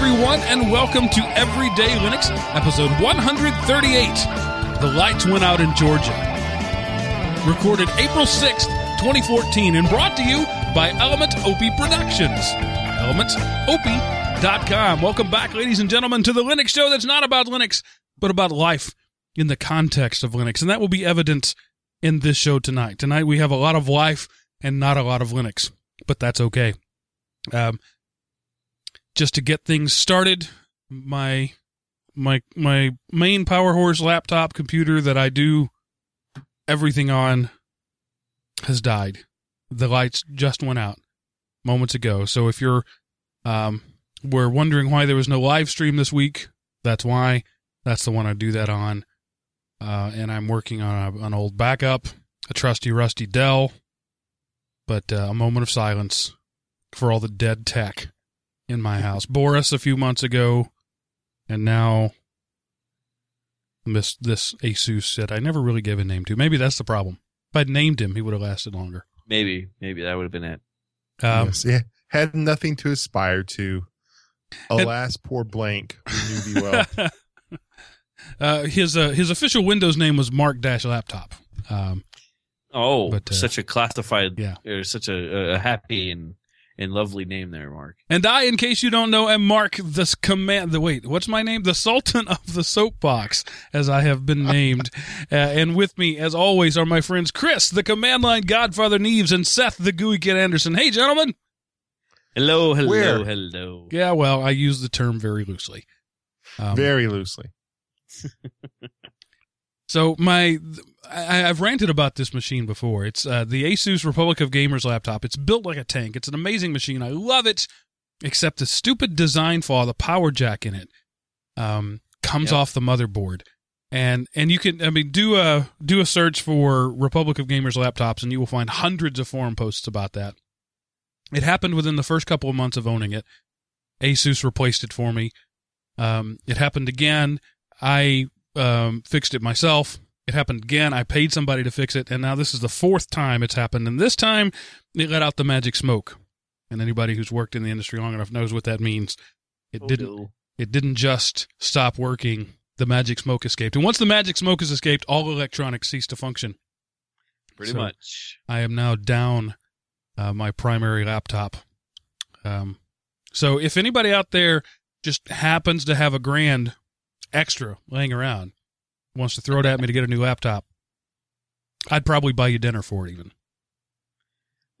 Everyone, and welcome to Everyday Linux, episode 138. The lights went out in Georgia. Recorded April 6th, 2014, and brought to you by Element OP Productions. ElementOP.com. Welcome back, ladies and gentlemen, to the Linux show that's not about Linux, but about life in the context of Linux. And that will be evident in this show tonight. Tonight, we have a lot of life and not a lot of Linux, but that's okay. Um, just to get things started, my my my main power horse laptop computer that I do everything on has died. The lights just went out moments ago. So if you're um were wondering why there was no live stream this week, that's why. That's the one I do that on. Uh, and I'm working on a, an old backup, a trusty rusty Dell. But uh, a moment of silence for all the dead tech in my house. Boris a few months ago, and now this this Asus said I never really gave a name to. Maybe that's the problem. If I'd named him, he would have lasted longer. Maybe, maybe that would have been it. Um, yes, yeah, had nothing to aspire to. Alas, poor blank. We knew thee well. uh, his uh, his official Windows name was Mark Dash Laptop. Um, Oh, But, uh, such a classified, yeah. or such a, a happy and and lovely name there, Mark. and I, in case you don't know, am Mark the command. The wait, what's my name? The Sultan of the Soapbox, as I have been named. uh, and with me, as always, are my friends Chris, the Command Line Godfather Neves, and Seth, the GUI Kid Anderson. Hey, gentlemen. Hello, hello, Where? hello. Yeah, well, I use the term very loosely. Um, Very loosely. So my, I, I've ranted about this machine before. It's uh, the Asus Republic of Gamers laptop. It's built like a tank. It's an amazing machine. I love it, except the stupid design flaw, the power jack in it, um, comes Yep. off the motherboard. And and you can I mean do a do a search for Republic of Gamers laptops and you will find hundreds of forum posts about that. It happened within the first couple of months of owning it. Asus replaced it for me. Um, it happened again. I um, fixed it myself. It happened again. I paid somebody to fix it, and now this is the fourth time it's happened. And this time, it let out the magic smoke. And anybody who's worked in the industry long enough knows what that means. It Oh, didn't. no. It didn't just stop working. The magic smoke escaped, and once the magic smoke has escaped, all electronics cease to function. Pretty So- much. I am now down uh, my primary laptop. Um, so if anybody out there just happens to have a grand extra laying around, wants to throw it at me to get a new laptop, I'd probably buy you dinner for it. Even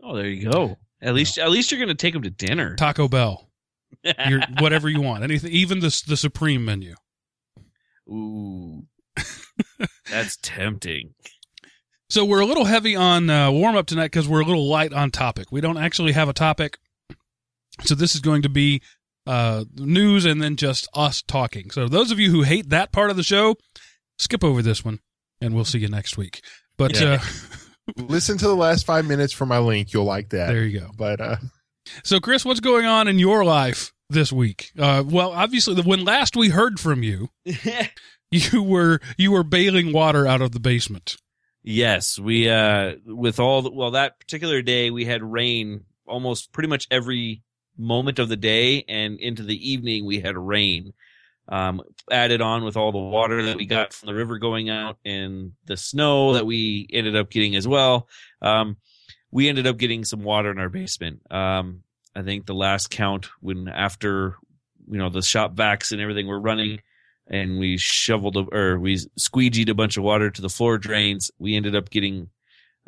Oh, there you go. At least, at least you're going to take him to dinner. Taco Bell, your whatever you want, anything, even the the supreme menu. Ooh, that's tempting. So we're a little heavy on uh, warm up tonight because we're a little light on topic. We don't actually have a topic, so this is going to be uh, news and then just us talking. So those of you who hate that part of the show, skip over this one, and we'll see you next week. But Yeah. uh, Listen to the last five minutes for my link. You'll like that. there you go. But uh, So Chris, what's going on in your life this week? Uh, well, obviously, the, when last we heard from you, you were you were bailing water out of the basement. yes, we uh with all the, well that particular day we had rain almost pretty much every moment of the day and into the evening we had rain. Um, added on with all the water that we got from the river going out and the snow that we ended up getting as well. Um, we ended up getting some water in our basement. Um, I think the last count when after you know the shop vacs and everything were running, and we shoveled or we squeegeed a bunch of water to the floor drains. We ended up getting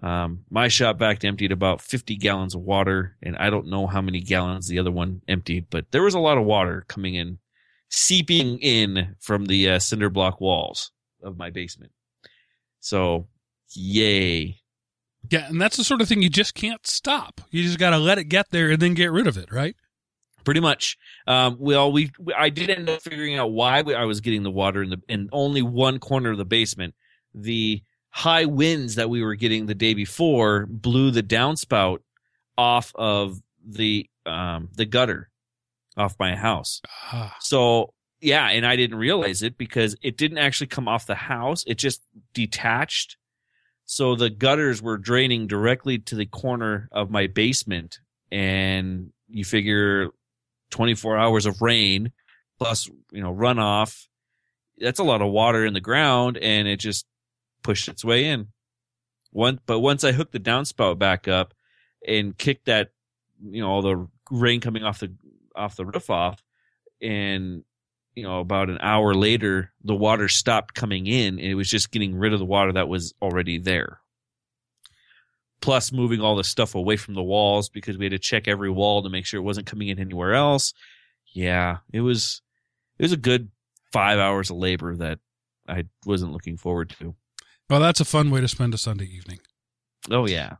um, my shop vac emptied about 50 gallons of water, and I don't know how many gallons the other one emptied, but there was a lot of water coming in, seeping in from the uh, cinder block walls of my basement. So, yay! Yeah, and that's the sort of thing you just can't stop. You just got to let it get there and then get rid of it, right? pretty much. Um, well, we I did end up figuring out why we, I was getting the water in the in only one corner of the basement. The high winds that we were getting the day before blew the downspout off of the um the gutter off my house. Ah, So yeah, and I didn't realize it because it didn't actually come off the house. It just detached. So the gutters were draining directly to the corner of my basement. And you figure 24 hours of rain plus, you know, runoff. That's a lot of water in the ground and it just pushed its way in. One, but once I hooked the downspout back up and kicked that, you know, all the rain coming off the, off the roof off and, you know, about an hour later, the water stopped coming in and it was just getting rid of the water that was already there plus moving all the stuff away from the walls because we had to check every wall to make sure it wasn't coming in anywhere else. Yeah, it was it was a good five hours of labor that I wasn't looking forward to. Well, that's a fun way to spend a Sunday evening. Oh yeah,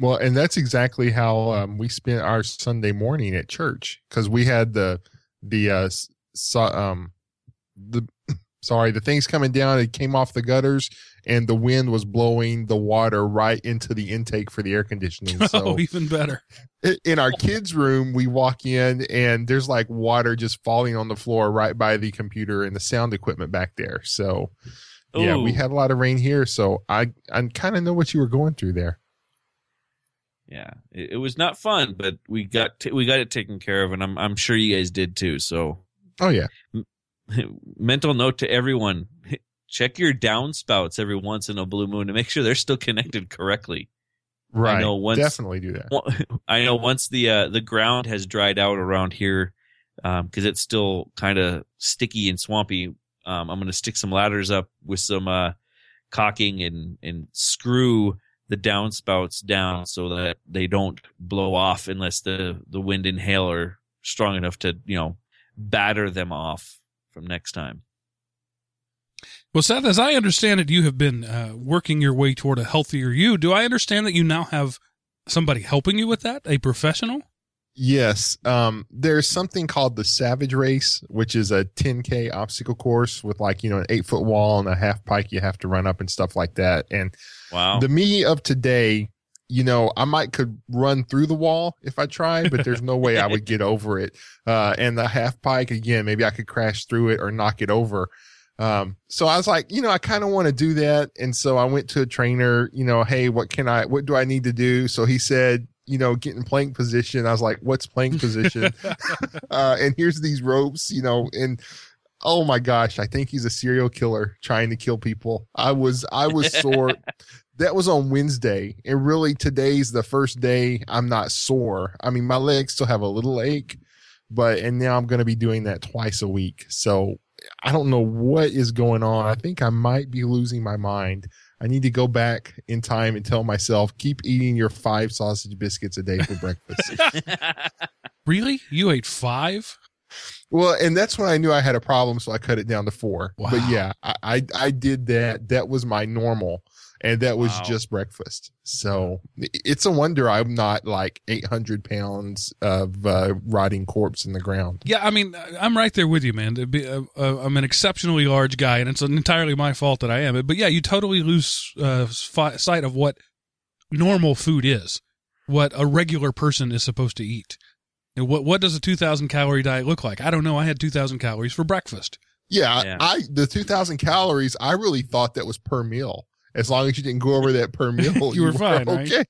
Well, and that's exactly how um, we spent our Sunday morning at church because we had the the uh, so, um the sorry the things coming down. It came off the gutters, and the wind was blowing the water right into the intake for the air conditioning. So oh, even better. in our kids' room, we walk in and there's like water just falling on the floor right by the computer and the sound equipment back there. So yeah, we had a lot of rain here. So I I kind of know what you were going through there. Yeah. It, it was not fun, but we got t- we got it taken care of, and I'm I'm sure you guys did too. So Oh yeah. mental note to everyone: check your downspouts every once in a blue moon to make sure they're still connected correctly. Right. know once- Definitely do that. I know once the uh, the ground has dried out around here, because it's still kind of sticky and swampy. Um, I'm going to stick some ladders up with some uh, caulking and and screw the downspouts down so that they don't blow off unless the the wind and hail are strong enough to you know batter them off from next time. Well, Seth, as I understand it, you have been uh, working your way toward a healthier you. Do I understand that you now have somebody helping you with that, a professional? Yes. Um, there's something called the Savage Race, which is a 10K obstacle course with like, you know, an eight foot wall and a half pike you have to run up and stuff like that. And Wow. the me of today, you know, I might could run through the wall if I tried, but there's no way I would get over it. Uh, and the half pike again, maybe I could crash through it or knock it over. Um, so I was like, you know, I kind of want to do that. And so I went to a trainer, you know, Hey, what can I, what do I need to do? So he said, you know, get in plank position. I was like, what's plank position? uh, and here's these ropes, you know, and oh my gosh, I think he's a serial killer trying to kill people. I was, I was sore. that was on Wednesday. And really today's the first day I'm not sore. I mean, my legs still have a little ache, but, and now I'm going to be doing that twice a week. So I don't know what is going on. I think I might be losing my mind. I need to go back in time and tell myself, keep eating your five sausage biscuits a day for breakfast. Really? You ate five? Well, and that's when I knew I had a problem, so I cut it down to four. Wow. But yeah, I, I I did that. That was my normal, and that was Wow. just breakfast. So it's a wonder I'm not like 800 pounds of uh, rotting corpse in the ground. Yeah, I mean, I'm right there with you, man. Be- uh, uh, I'm an exceptionally large guy, and it's entirely my fault that I am. But yeah, you totally lose uh, fi- sight of what normal food is, what a regular person is supposed to eat. And what what does a 2,000 calorie diet look like? I don't know. I had 2,000 calories for breakfast. Yeah, Yeah. I the 2,000 calories. I really thought that was per meal. As long as you didn't go over that per meal, You were fine, right? okay.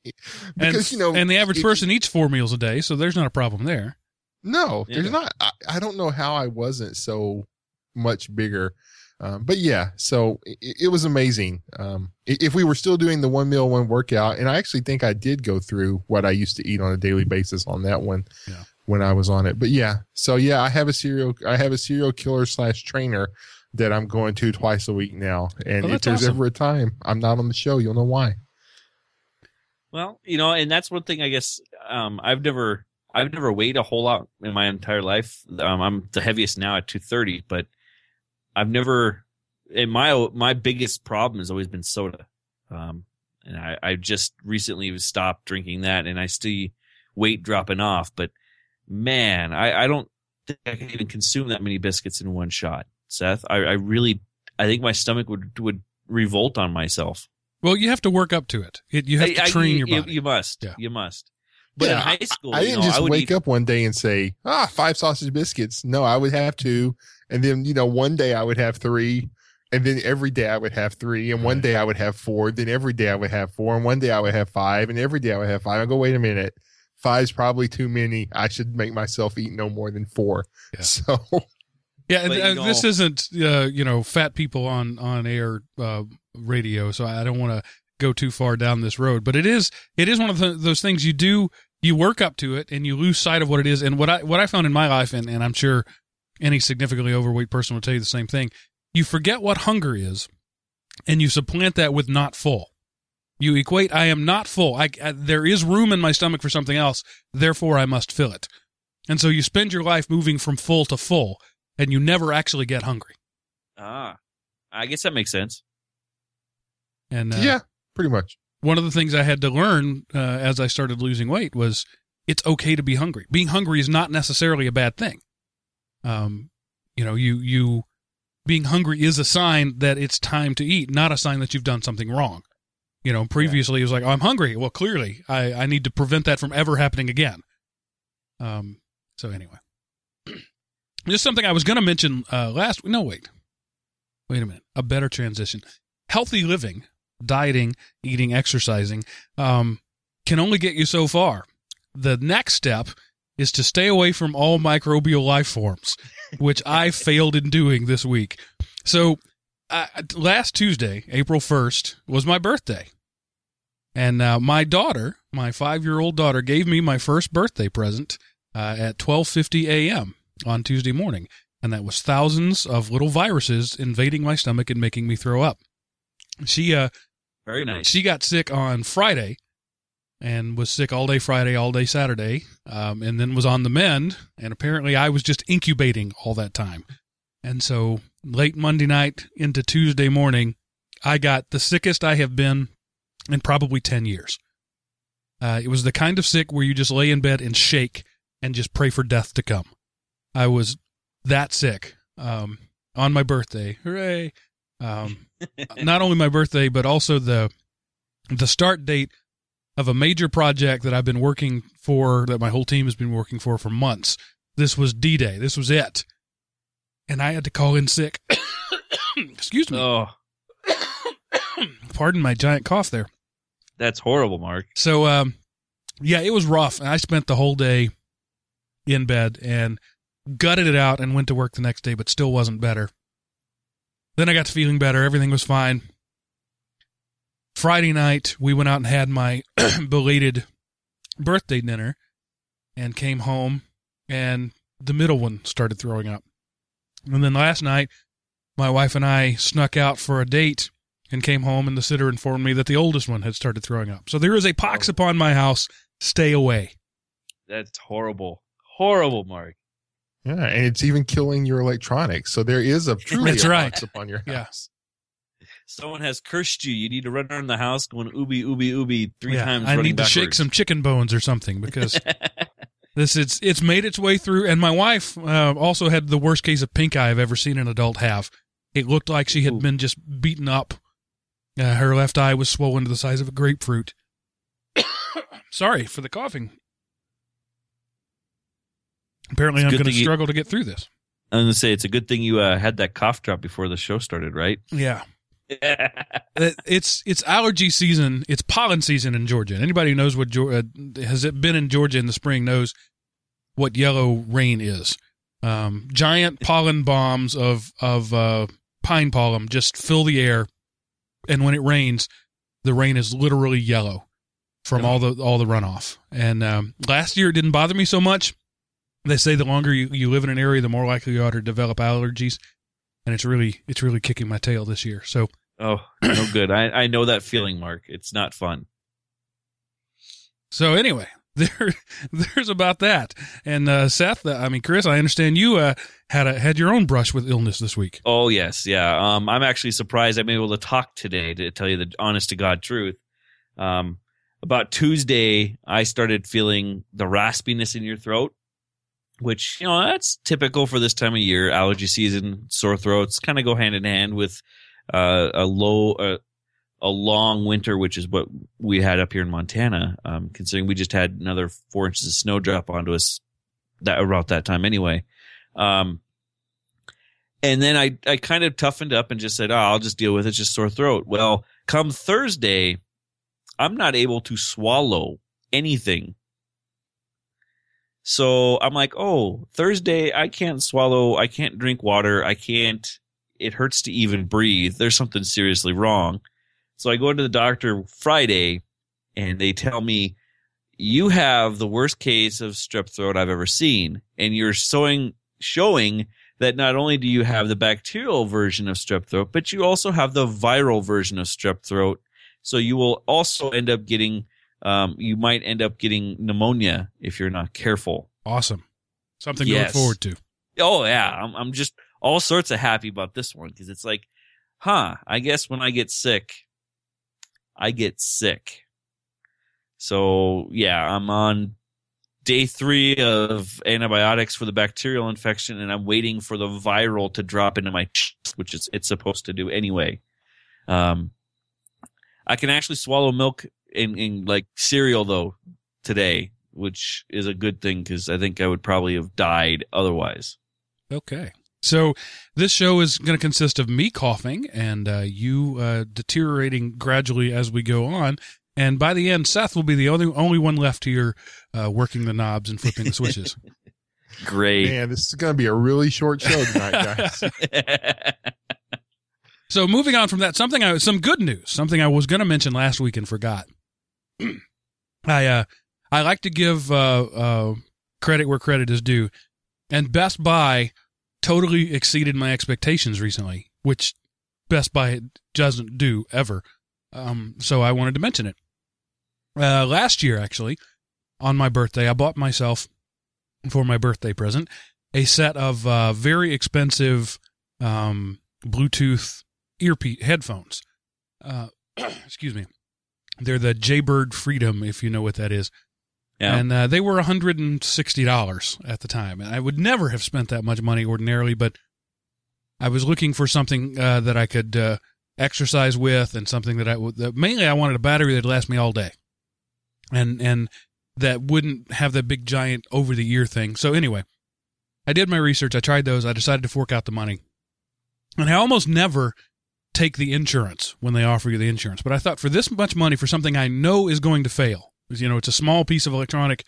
Because and, you know, and the average if- person eats four meals a day, so there's not a problem there. No, there's not. I, I don't know how I wasn't so much bigger. Um, but yeah, so it, it was amazing. Um, if we were still doing the one meal, one workout, and I actually think I did go through what I used to eat on a daily basis on that one Yeah. when I was on it. But yeah, so yeah, I have a serial, I have a serial killer slash trainer that I'm going to twice a week now. And Oh, if there's awesome. ever a time I'm not on the show, you'll know why. Well, you know, and that's one thing I guess um, I've never I've never weighed a whole lot in my entire life. Um, I'm the heaviest now at 230, but I've never. And my my biggest problem has always been soda, um, and I, I just recently stopped drinking that, and I see weight dropping off. But man, I, I don't think I can even consume that many biscuits in one shot. Seth, I, I really I think my stomach would would revolt on myself. Well, you have to work up to it. it you have to I- I- train you, your body. You, must. Yeah. You must. But Yeah, in high school, I you didn't know, just I wake eat, up one day and say, ah, five sausage biscuits. No, I would have two. And then, you know, one day I would have three. And then every day I would have three. And one day I would have four. Then every day I would have four. And one day I would have five. And every day I would have five. I go, wait a minute. five's probably too many. I should make myself eat no more than four. Yeah. So Yeah, and, uh, this isn't uh, you know fat people on on air uh, radio, so I don't want to go too far down this road. But it is it is one of the, those things you do you work up to it and you lose sight of what it is. And what I what I found in my life, and, and I'm sure any significantly overweight person will tell you the same thing. You forget what hunger is, and you supplant that with not full. You equate I am not full. I, I there is room in my stomach for something else, therefore I must fill it. And so you spend your life moving from full to full and you never actually get hungry. Ah, I guess that makes sense. And uh, yeah, pretty much. one of the things I had to learn uh, as I started losing weight was it's okay to be hungry. Being hungry is not necessarily a bad thing. Um, you know, you you being hungry is a sign that it's time to eat, not a sign that you've done something wrong. You know, previously it was like, oh, I'm hungry. Well, clearly, I I need to prevent that from ever happening again. Um. So anyway, just something I was going to mention uh, last. No, wait, wait a minute. A better transition. Healthy living dieting, eating, exercising, um, can only get you so far. The next step is to stay away from all microbial life forms, which I failed in doing this week. So, uh, last Tuesday, April 1st, was my birthday. And uh, my daughter, my five-year-old daughter, gave me my first birthday present uh, at 12:50 a.m. on Tuesday morning, and that was thousands of little viruses invading my stomach and making me throw up. She uh, Very nice. she got sick on Friday and was sick all day Friday, all day Saturday, um, and then was on the mend. And apparently, I was just incubating all that time. And so, late Monday night into Tuesday morning, I got the sickest I have been in probably 10 years. Uh, it was the kind of sick where you just lay in bed and shake and just pray for death to come. I was that sick um, on my birthday. Hooray! Um, not only my birthday, but also the the start date of a major project that I've been working for, that my whole team has been working for for months. This was D Day. This was it, and I had to call in sick. Excuse me. oh, Pardon my giant cough there. that's horrible, Mark. So, um, yeah, it was rough. And I spent the whole day in bed and gutted it out and went to work the next day, but still wasn't better. Then I got to feeling better. Everything was fine. Friday night, we went out and had my belated birthday dinner and came home, and the middle one started throwing up. And then last night, my wife and I snuck out for a date and came home, and the sitter informed me that the oldest one had started throwing up. So there is a pox Oh. upon my house. Stay away. That's horrible. Horrible, Mark. Yeah, and it's even killing your electronics. So there is a truly That's a right. box upon your Yeah. house. Someone has cursed you. You need to run around the house going ooby ooby ooby three Yeah, times. I running need to shake some chicken bones or something because this it's it's made its way through. And my wife uh, also had the worst case of pink eye I've ever seen an adult have. It looked like she had Ooh. been just beaten up. Uh, her left eye was swollen to the size of a grapefruit. Sorry for the coughing. Apparently, I'm going to thing you- struggle to get through this. I'm gonna say it's a good thing you uh, had that cough drop before the show started, right? Yeah, it's it's allergy season. It's pollen season in Georgia. Anybody who knows what uh, has it been in Georgia in the spring knows what yellow rain is. Um, giant pollen bombs of of uh, pine pollen just fill the air, and when it rains, the rain is literally yellow from all the all the runoff. And um, last year it didn't bother me so much. They say the longer you, you live in an area, the more likely you are to develop allergies, and it's really it's really kicking my tail this year. So oh, no good. I, I know that feeling, Mark. It's not fun. So anyway, there, there's about that. And uh, Seth, uh, I mean Chris, I understand you uh, had a, had your own brush with illness this week. Oh yes, yeah. Um, I'm actually surprised I'm able to talk today to tell you the honest to God truth. Um, about Tuesday, I started feeling the raspiness in your throat, which you know that's typical for this time of year. Allergy season, sore throats kind of go hand in hand with uh, a low, uh, a long winter, which is what we had up here in Montana. Um, considering we just had another four inches of snow drop onto us that about that time anyway. Um, and then I, I kind of toughened up and just said, oh, I'll just deal with it. Just sore throat. Well, come Thursday, I'm not able to swallow anything So I'm like, oh, Thursday, I can't swallow, I can't drink water, I can't, it hurts to even breathe. There's something seriously wrong. So I go into the doctor Friday and they tell me, you have the worst case of strep throat I've ever seen. And you're showing, showing that not only do you have the bacterial version of strep throat, but you also have the viral version of strep throat. So you will also end up getting, um, you might end up getting pneumonia if you're not careful. Awesome. Something to look forward to. Oh yeah, I'm, I'm just all sorts of happy about this one because it's like, huh, I guess when I get sick, I get sick. So yeah, I'm on day three of antibiotics for the bacterial infection and I'm waiting for the viral to drop into my chest, which is it's supposed to do anyway. Um, I can actually swallow milk in, in like cereal though today, which is a good thing because I think I would probably have died otherwise. Okay. So this show is going to consist of me coughing and uh, you uh, deteriorating gradually as we go on. And by the end, Seth will be the only only one left here uh, working the knobs and flipping the switches. Great. Man, this is going to be a really short show tonight, guys. So moving on from that, something I some good news, something I was going to mention last week and forgot. I uh I like to give uh uh credit where credit is due, and Best Buy totally exceeded my expectations recently, which Best Buy doesn't do ever. Um, so I wanted to mention it. Uh, last year, actually, on my birthday, I bought myself for my birthday present a set of uh, very expensive um, Bluetooth earpiece headphones. Uh, excuse me. They're the Jaybird Freedom, if you know what that is. yeah. And uh, they were $160 at the time. And I would never have spent that much money ordinarily, but I was looking for something uh, that I could uh, exercise with and something that I would, that mainly I wanted a battery that'd last me all day. And, and that wouldn't have that big giant over the ear thing. So anyway, I did my research. I tried those. I decided to fork out the money. And I almost never take the insurance when they offer you the insurance. But I thought for this much money for something I know is going to fail, you know, it's a small piece of electronic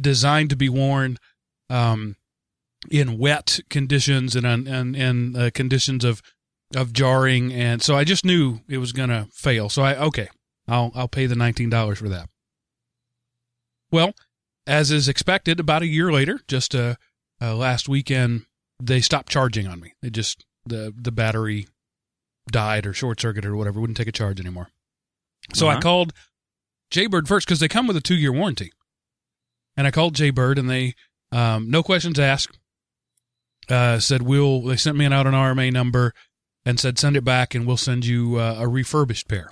designed to be worn um, in wet conditions and and and, uh, conditions of of jarring, and so I just knew it was going to fail. So I okay, I'll I'll pay the nineteen dollars for that. Well, as is expected, about a year later, just uh, uh, last weekend, they stopped charging on me. They just the the battery died or short circuited or whatever, wouldn't take a charge anymore. So I Uh-huh. called Jaybird first because they come with a two year warranty. And I called Jaybird and they, um, no questions asked, uh, said, we'll, they sent me an out an RMA number and said, send it back and we'll send you uh, a refurbished pair.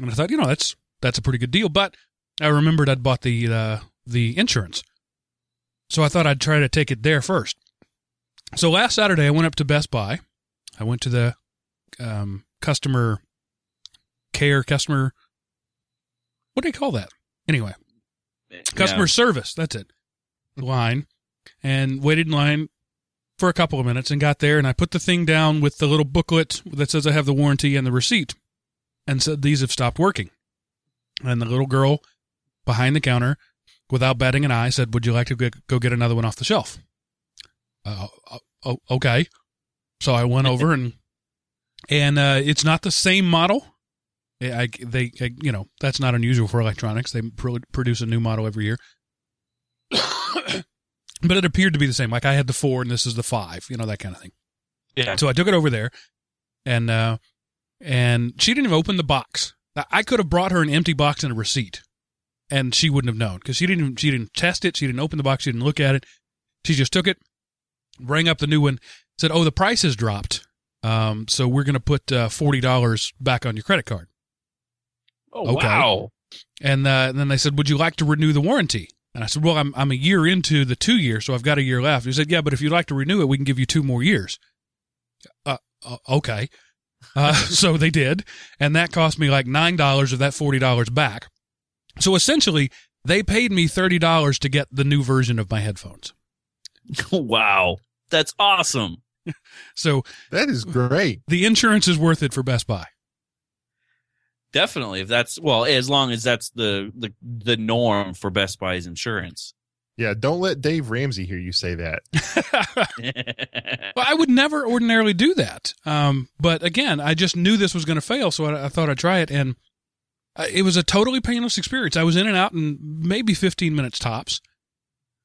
And I thought, you know, that's, that's a pretty good deal. But I remembered I'd bought the, uh, the insurance. So I thought I'd try to take it there first. So last Saturday I went up to Best Buy. I went to the, um, customer care, customer, what do you call that? Anyway, customer service. That's it. Line and waited in line for a couple of minutes and got there and I put the thing down with the little booklet that says I have the warranty and the receipt and said these have stopped working. And the little girl behind the counter, without batting an eye, said, "Would you like to go get another one off the shelf?" Uh, uh, oh, okay. So I went over and and uh, it's not the same model. I, I- they, I, you know, that's not unusual for electronics. They pro- produce a new model every year. but it appeared to be the same. Like I had the four and this is the five, you know, that kind of thing. Yeah. So I took it over there and, uh, and she didn't even open the box. I could have brought her an empty box and a receipt and she wouldn't have known because she didn't, even- she didn't test it. She didn't open the box. She didn't look at it. She just took it, rang up the new one, said, Oh, the price has dropped. Um, so we're going to put, uh, $40 back on your credit card. Oh Okay. wow. And uh, then they said, "Would you like to renew the warranty?" And I said, "Well, I'm I'm a year into the two year, so I've got a year left." He said, "Yeah, but if you'd like to renew it, we can give you two more years." Uh, uh, okay. Uh, so they did, and that cost me like nine dollars of that forty dollars back. So essentially, they paid me thirty dollars to get the new version of my headphones. wow. That's awesome. So That is great. the insurance is worth it for Best Buy. Definitely. If that's well, as long as that's the the the norm for Best Buy's insurance. Yeah, don't let Dave Ramsey hear you say that. well, I would never ordinarily do that. Um, but again, I just knew this was going to fail, so I, I, thought I'd try it, and uh, it was a totally painless experience. I was in and out in maybe 15 minutes tops.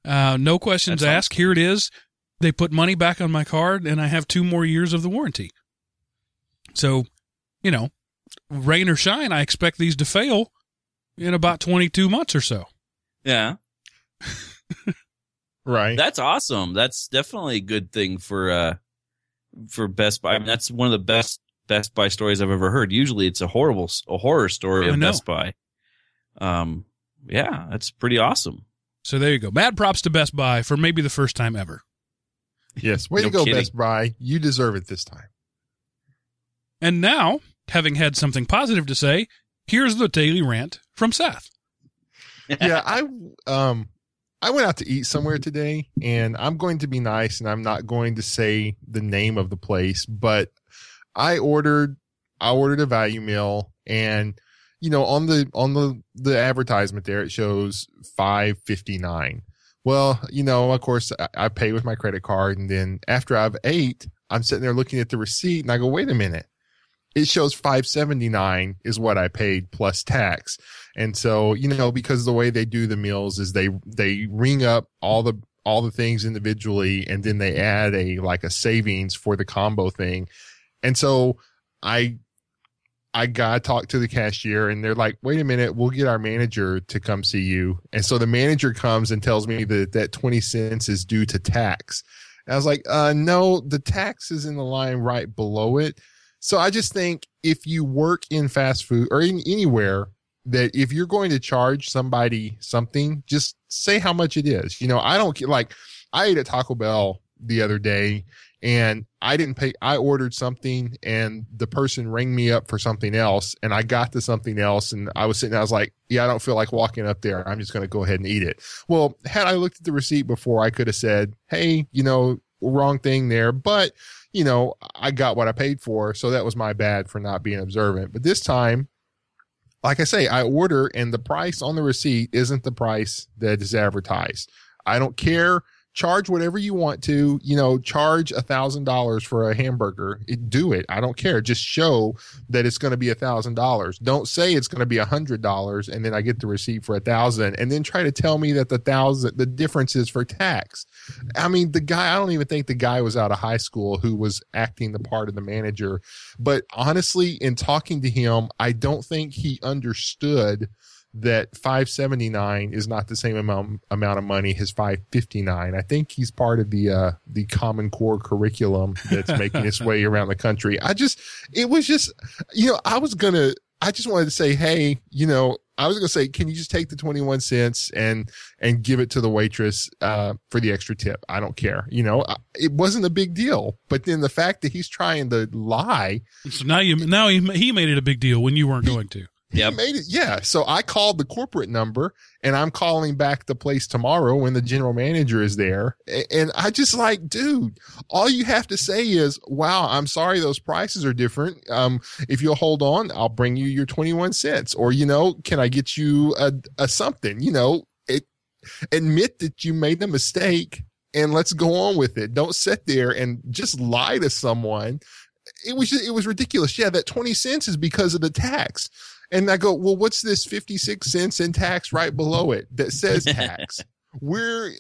Uh, no questions That's asked. Here it is. They put money back on my card, and I have two more years of the warranty. So, you know, rain or shine, I expect these to fail in about 22 months or so. Yeah. right. That's awesome. That's definitely a good thing for uh for Best Buy. I mean, that's one of the best Best Buy stories I've ever heard. Usually, it's a horrible a horror story of. Best Buy. Um, yeah, that's pretty awesome. So there you go. Mad props to Best Buy for maybe the first time ever. Yes. Way No to go, kidding. Best Buy. You deserve it this time. And now, having had something positive to say, here's the daily rant from Seth. yeah, I um I went out to eat somewhere today and I'm going to be nice and I'm not going to say the name of the place, but I ordered I ordered a value meal and you know on the on the the advertisement there it shows 559. Well, you know, of course I, pay with my credit card and then after I've ate, I'm sitting there looking at the receipt and I go, "Wait a minute. It shows 579 is what I paid plus tax." And so, you know, because the way they do the meals is they they ring up all the all the things individually and then they add a like a savings for the combo thing. And so I I got to talk to the cashier and they're like, "Wait a minute, we'll get our manager to come see you." And so the manager comes and tells me that that 20 cents is due to tax. And I was like, "Uh no, the tax is in the line right below it." So I just think if you work in fast food or in anywhere that if you're going to charge somebody something, just say how much it is. You know, I don't like, I ate at Taco Bell the other day and I didn't pay, I ordered something and the person rang me up for something else and I got to something else and I was sitting, I was like, yeah, I don't feel like walking up there. I'm just going to go ahead and eat it. Well, had I looked at the receipt before, I could have said, Hey, you know, wrong thing there, but you know, I got what I paid for. So that was my bad for not being observant. But this time, like I say, I order and the price on the receipt isn't the price that is advertised. I don't care. Charge whatever you want to, you know, charge a thousand dollars for a hamburger. It, do it. I don't care. Just show that it's going to be a thousand dollars. Don't say it's going to be a hundred dollars and then I get the receipt for a thousand and then try to tell me that the thousand, the difference is for tax. I mean, the guy, I don't even think the guy was out of high school who was acting the part of the manager. But honestly, in talking to him, I don't think he understood that 579 is not the same amount amount of money as 559. I think he's part of the uh the common core curriculum that's making its way around the country. I just it was just you know, I was going to I just wanted to say, "Hey, you know, I was going to say, can you just take the 21 cents and and give it to the waitress uh for the extra tip? I don't care. You know, I- it wasn't a big deal. But then the fact that he's trying to lie So now you now he, he made it a big deal when you weren't going to. Yep. He made it. Yeah. So I called the corporate number and I'm calling back the place tomorrow when the general manager is there. And I just like, dude, all you have to say is, wow, I'm sorry those prices are different. Um, if you'll hold on, I'll bring you your 21 cents or, you know, can I get you a, a something, you know, it admit that you made the mistake and let's go on with it. Don't sit there and just lie to someone. It was, just, it was ridiculous. Yeah. That 20 cents is because of the tax. And I go, well, what's this 56 cents in tax right below it that says tax? We're,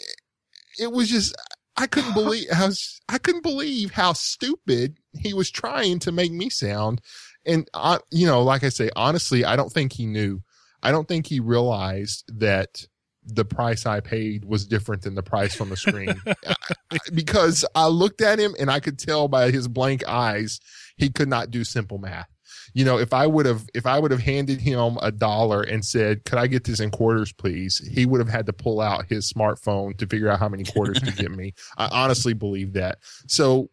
it was just, I couldn't believe how, I couldn't believe how stupid he was trying to make me sound. And, uh, you know, like I say, honestly, I don't think he knew. I don't think he realized that the price I paid was different than the price on the screen I- I- because I looked at him and I could tell by his blank eyes, he could not do simple math you know, if I would have, if I would have handed him a dollar and said, could I get this in quarters, please? He would have had to pull out his smartphone to figure out how many quarters to get me. I honestly believe that. So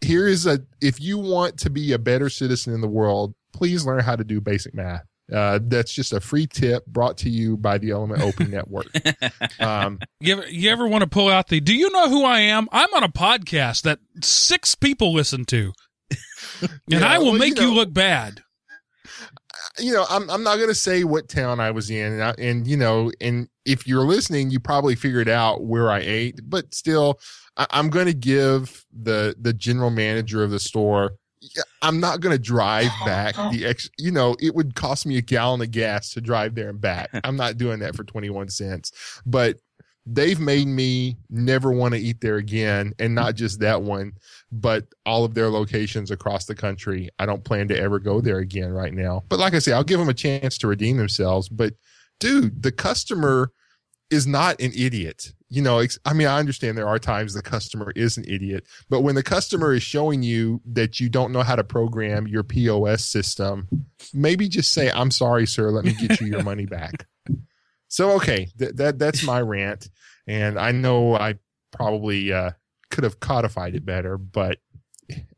here is a, if you want to be a better citizen in the world, please learn how to do basic math. Uh, that's just a free tip brought to you by the Element OP Network. Um, You ever, you ever want to pull out the, do you know who I am? I'm on a podcast that six people listen to. And Yeah, I will well, make you, know- look bad. Uh, you know, I'm I'm not gonna say what town I was in, and, I, and you know, and if you're listening, you probably figured out where I ate, but still, I, I'm gonna give the the general manager of the store. I'm not gonna drive back the ex. You know, it would cost me a gallon of gas to drive there and back. I'm not doing that for 21 cents, but they've made me never want to eat there again, and not just that one but all of their locations across the country. I don't plan to ever go there again right now. But like I say, I'll give them a chance to redeem themselves. But dude, the customer is not an idiot. You know, I mean, I understand there are times the customer is an idiot, but when the customer is showing you that you don't know how to program your POS system, maybe just say, "I'm sorry, sir. Let me get you your money back." So, okay, th- that that's my rant, and I know I probably uh, could have codified it better, but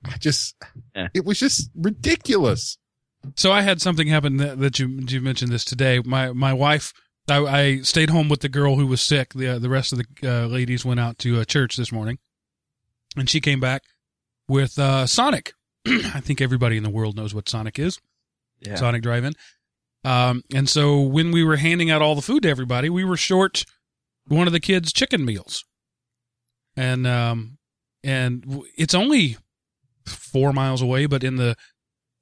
I just Yeah. it was just ridiculous. So I had something happen that, that you you mentioned this today. My my wife, I, I stayed home with the girl who was sick. The uh, the rest of the uh, ladies went out to uh, church this morning, and she came back with uh, Sonic. I think everybody in the world knows what Sonic is. Yeah. Sonic Drive-In. Um, and so when we were handing out all the food to everybody, we were short one of the kids' chicken meals, and um, and it's only four miles away, but in the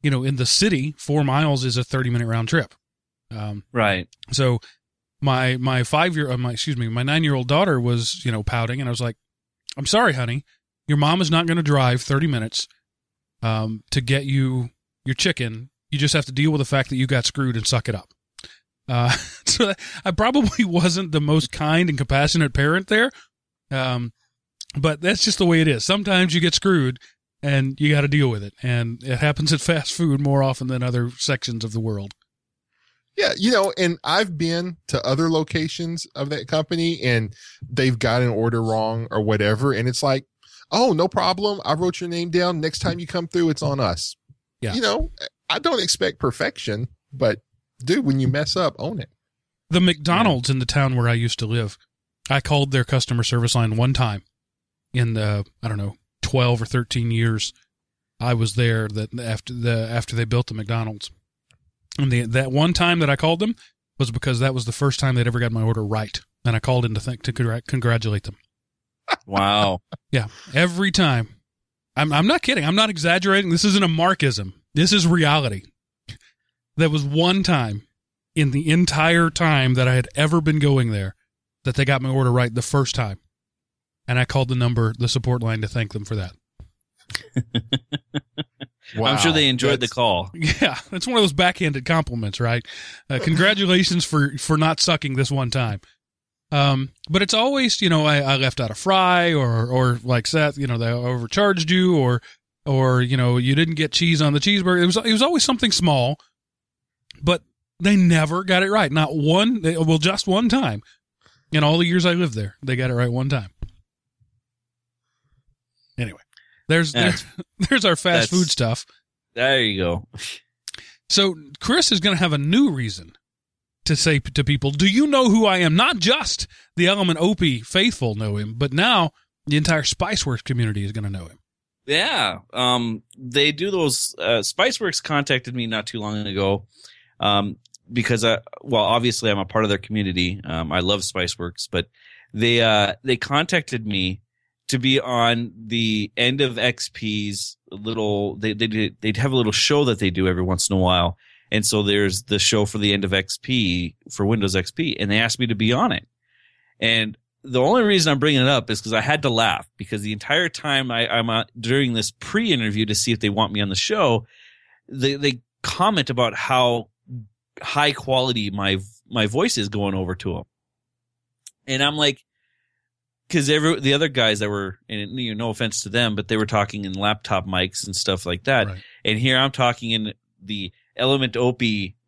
you know in the city, four miles is a thirty-minute round trip. Um, Right. so my my five year uh, my excuse me my nine year old daughter was you know pouting, and I was like, "I'm sorry, honey, your mom is not going to drive thirty minutes um, to get you your chicken. You just have to deal with the fact that you got screwed and suck it up." Uh, so I probably wasn't the most kind and compassionate parent there, um, but that's just the way it is. Sometimes you get screwed, and you got to deal with it, and it happens at fast food more often than other sections of the world. Yeah, you know, and I've been to other locations of that company and they've got an order wrong or whatever. And it's like, oh, no problem. I wrote your name down. Next time you come through, it's on us. Yeah. You know, I don't expect perfection, but dude, when you mess up, own it. The McDonald's in the town where I used to live, I called their customer service line one time in the I don't know twelve or thirteen years I was there. That after the after they built the McDonald's, and the that one time that I called them was because that was the first time they'd ever got my order right, and I called in to thank to congr- congratulate them. Wow. Yeah, every time. I'm I'm not kidding. I'm not exaggerating. This isn't a markism. This is reality. There was one time in the entire time that I had ever been going there that they got my order right the first time. And I called the number, the support line to thank them for that. wow. I'm sure they enjoyed the call. Yeah, it's one of those backhanded compliments, right? Uh, congratulations for for not sucking this one time. Um, but it's always, you know, I, I left out a fry, or or like Seth, you know, they overcharged you, or or you know, you didn't get cheese on the cheeseburger. It was it was always something small, but they never got it right. Not one, they, well, just one time in all the years I lived there, they got it right one time. Anyway, there's That's- there's our fast food stuff. There you go. So Chris is going to have a new reason to say to people, "Do you know who I am?" Not just the Element OP faithful know him, but now the entire Spiceworks community is going to know him. Yeah. Um, they do those. Uh, Spiceworks contacted me not too long ago. Um, because I, well, obviously I'm a part of their community. Um, I love Spiceworks, but they, uh, they contacted me to be on the end of XP's little, they, they, they'd have a little show that they do every once in a while. And so there's the show for the end of XP for Windows XP and they asked me to be on it. And the only reason I'm bringing it up is because I had to laugh because the entire time I, I'm uh, during this pre-interview to see if they want me on the show, they they comment about how high quality my my voice is going over to them, and I'm like, because every the other guys that were, and you know, no offense to them, but they were talking in laptop mics and stuff like that, Right. and here I'm talking in the Element OP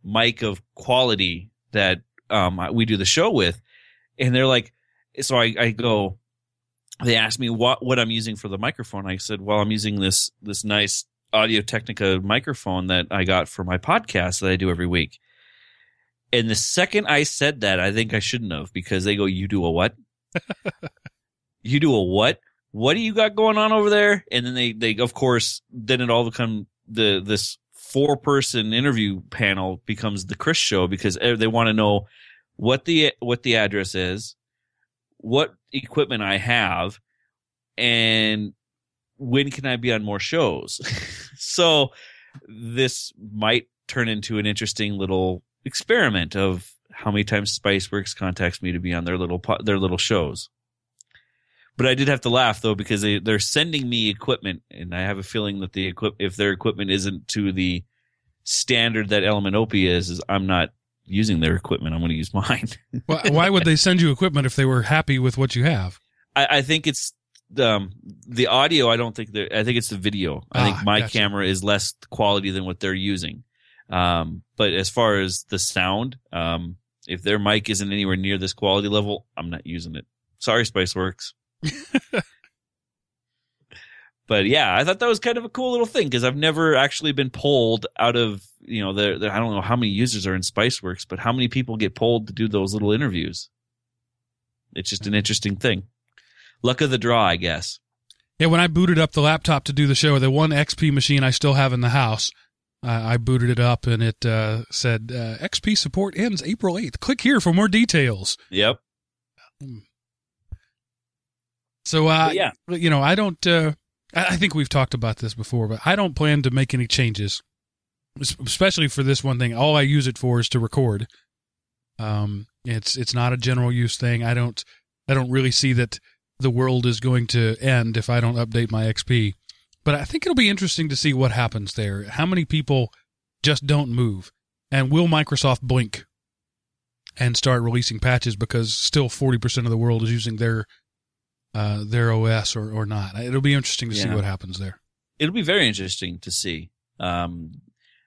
mic of quality that um we do the show with, and they're like, so I, I go, they asked me what what I'm using for the microphone. I said, well, I'm using this this nice Audio Technica microphone that I got for my podcast that I do every week. And the second I said that, I think I shouldn't have because they go, you do a what? you do a what? What do you got going on over there? And then they, they, of course, then it all become the, this four person interview panel becomes the Chris show because they want to know what the what the address is, what equipment I have, and when can I be on more shows. so this might turn into an interesting little experiment of how many times Spiceworks contacts me to be on their little po- their little shows. But I did have to laugh though because they they're sending me equipment, and I have a feeling that the equip if their equipment isn't to the standard that Element OP is, is I'm not using their equipment. I'm going to use mine. why, why would they send you equipment if they were happy with what you have? I, I think it's um the audio. I don't think I think it's the video. I Ah, think my gotcha. camera is less quality than what they're using. Um, but as far as the sound, um, if their mic isn't anywhere near this quality level, I'm not using it. Sorry, Spiceworks. but yeah, I thought that was kind of a cool little thing because I've never actually been pulled out of you know the, the I don't know how many users are in Spiceworks, but how many people get pulled to do those little interviews? It's just an interesting thing. Luck of the draw, I guess. Yeah, when I booted up the laptop to do the show, the one XP machine I still have in the house, I I booted it up and it uh, said uh, XP support ends April 8th. Click here for more details. Yep. So, uh, yeah. you know, I don't, uh, I think we've talked about this before, but I don't plan to make any changes, especially for this one thing. All I use it for is to record. Um, it's, it's not a general use thing. I don't, I don't really see that the world is going to end if I don't update my XP. But I think it'll be interesting to see what happens there. How many people just don't move? And will Microsoft blink and start releasing patches because still 40% of the world is using their uh, their OS or, or not? It'll be interesting to see what happens there. It'll be very interesting to see. Um,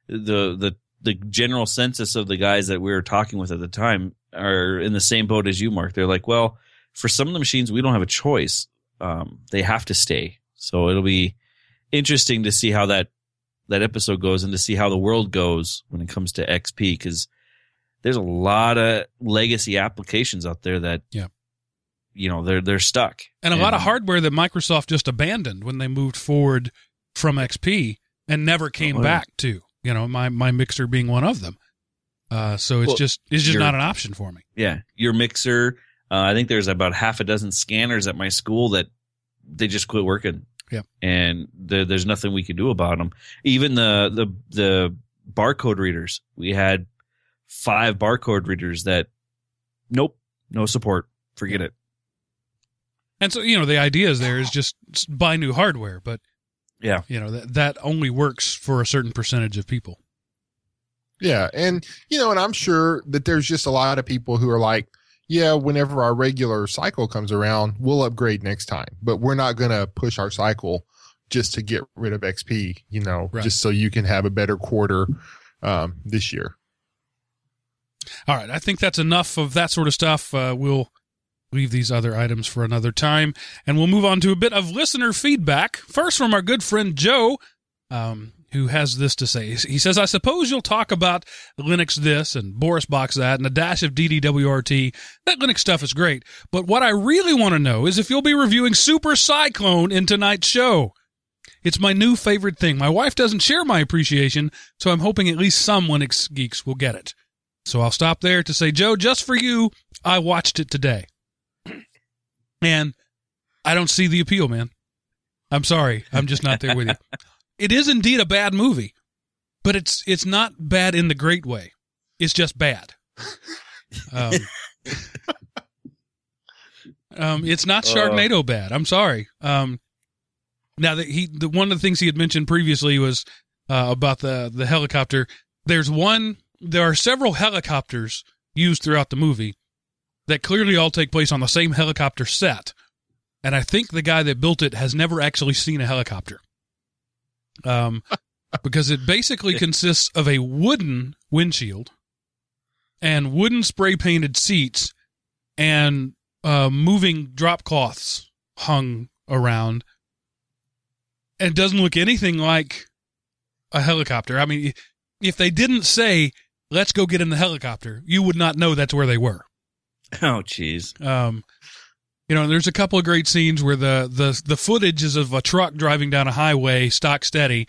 the the the general census of the guys that we were talking with at the time are in the same boat as you, Mark. They're like, well, for some of the machines, we don't have a choice. Um, they have to stay. So it'll be interesting to see how that that episode goes and to see how the world goes when it comes to XP because there's a lot of legacy applications out there that Yeah. You know they're they're stuck And a lot of hardware that Microsoft just abandoned when they moved forward from XP and never came Oh, yeah. back to. You know, my my mixer being one of them. Uh, so it's Well, just it's just you're- not an option for me. Yeah, your mixer. Uh, I think there's about half a dozen scanners at my school that they just quit working. Yep. and there, there's nothing we can do about them. Even the the the barcode readers. We had five barcode readers that, nope, no support. Forget it. And so you know the idea is there is just buy new hardware, but Yeah. you know that that only works for a certain percentage of people. Yeah. And, you know, and I'm sure that there's just a lot of people who are like, yeah, whenever our regular cycle comes around, we'll upgrade next time, but we're not going to push our cycle just to get rid of XP, you know, Right. just so you can have a better quarter, um, this year. All right, I think that's enough of that sort of stuff. Uh, we'll leave these other items for another time, and we'll move on to a bit of listener feedback. First, from our good friend Joe, um, who has this to say. He says, "I suppose you'll talk about Linux this and BusyBox that, and a dash of DDWRT. That Linux stuff is great, but what I really want to know is if you'll be reviewing Super Cyclone in tonight's show." It's my new favorite thing. My wife doesn't share my appreciation, so I'm hoping at least some Linux geeks will get it. So I'll stop there to say, Joe, just for you, I watched it today. And I don't see the appeal, man. I'm sorry. I'm just not there with you. It is indeed a bad movie, but it's it's not bad in the great way. It's just bad. Um, um, it's not Sharknado bad. I'm sorry. Um, now that he, the one of the things he had mentioned previously was uh, about the the helicopter. There's one. There are several helicopters used throughout the movie that clearly all take place on the same helicopter set, and I think the guy that built it has never actually seen a helicopter. Um, because it basically consists of a wooden windshield and wooden spray painted seats and uh, moving drop cloths hung around. And it doesn't look anything like a helicopter. I mean, if they didn't say, let's go get in the helicopter, you would not know that's where they were. Oh, jeez. Um, you know, there's a couple of great scenes where the, the, the footage is of a truck driving down a highway, stock steady,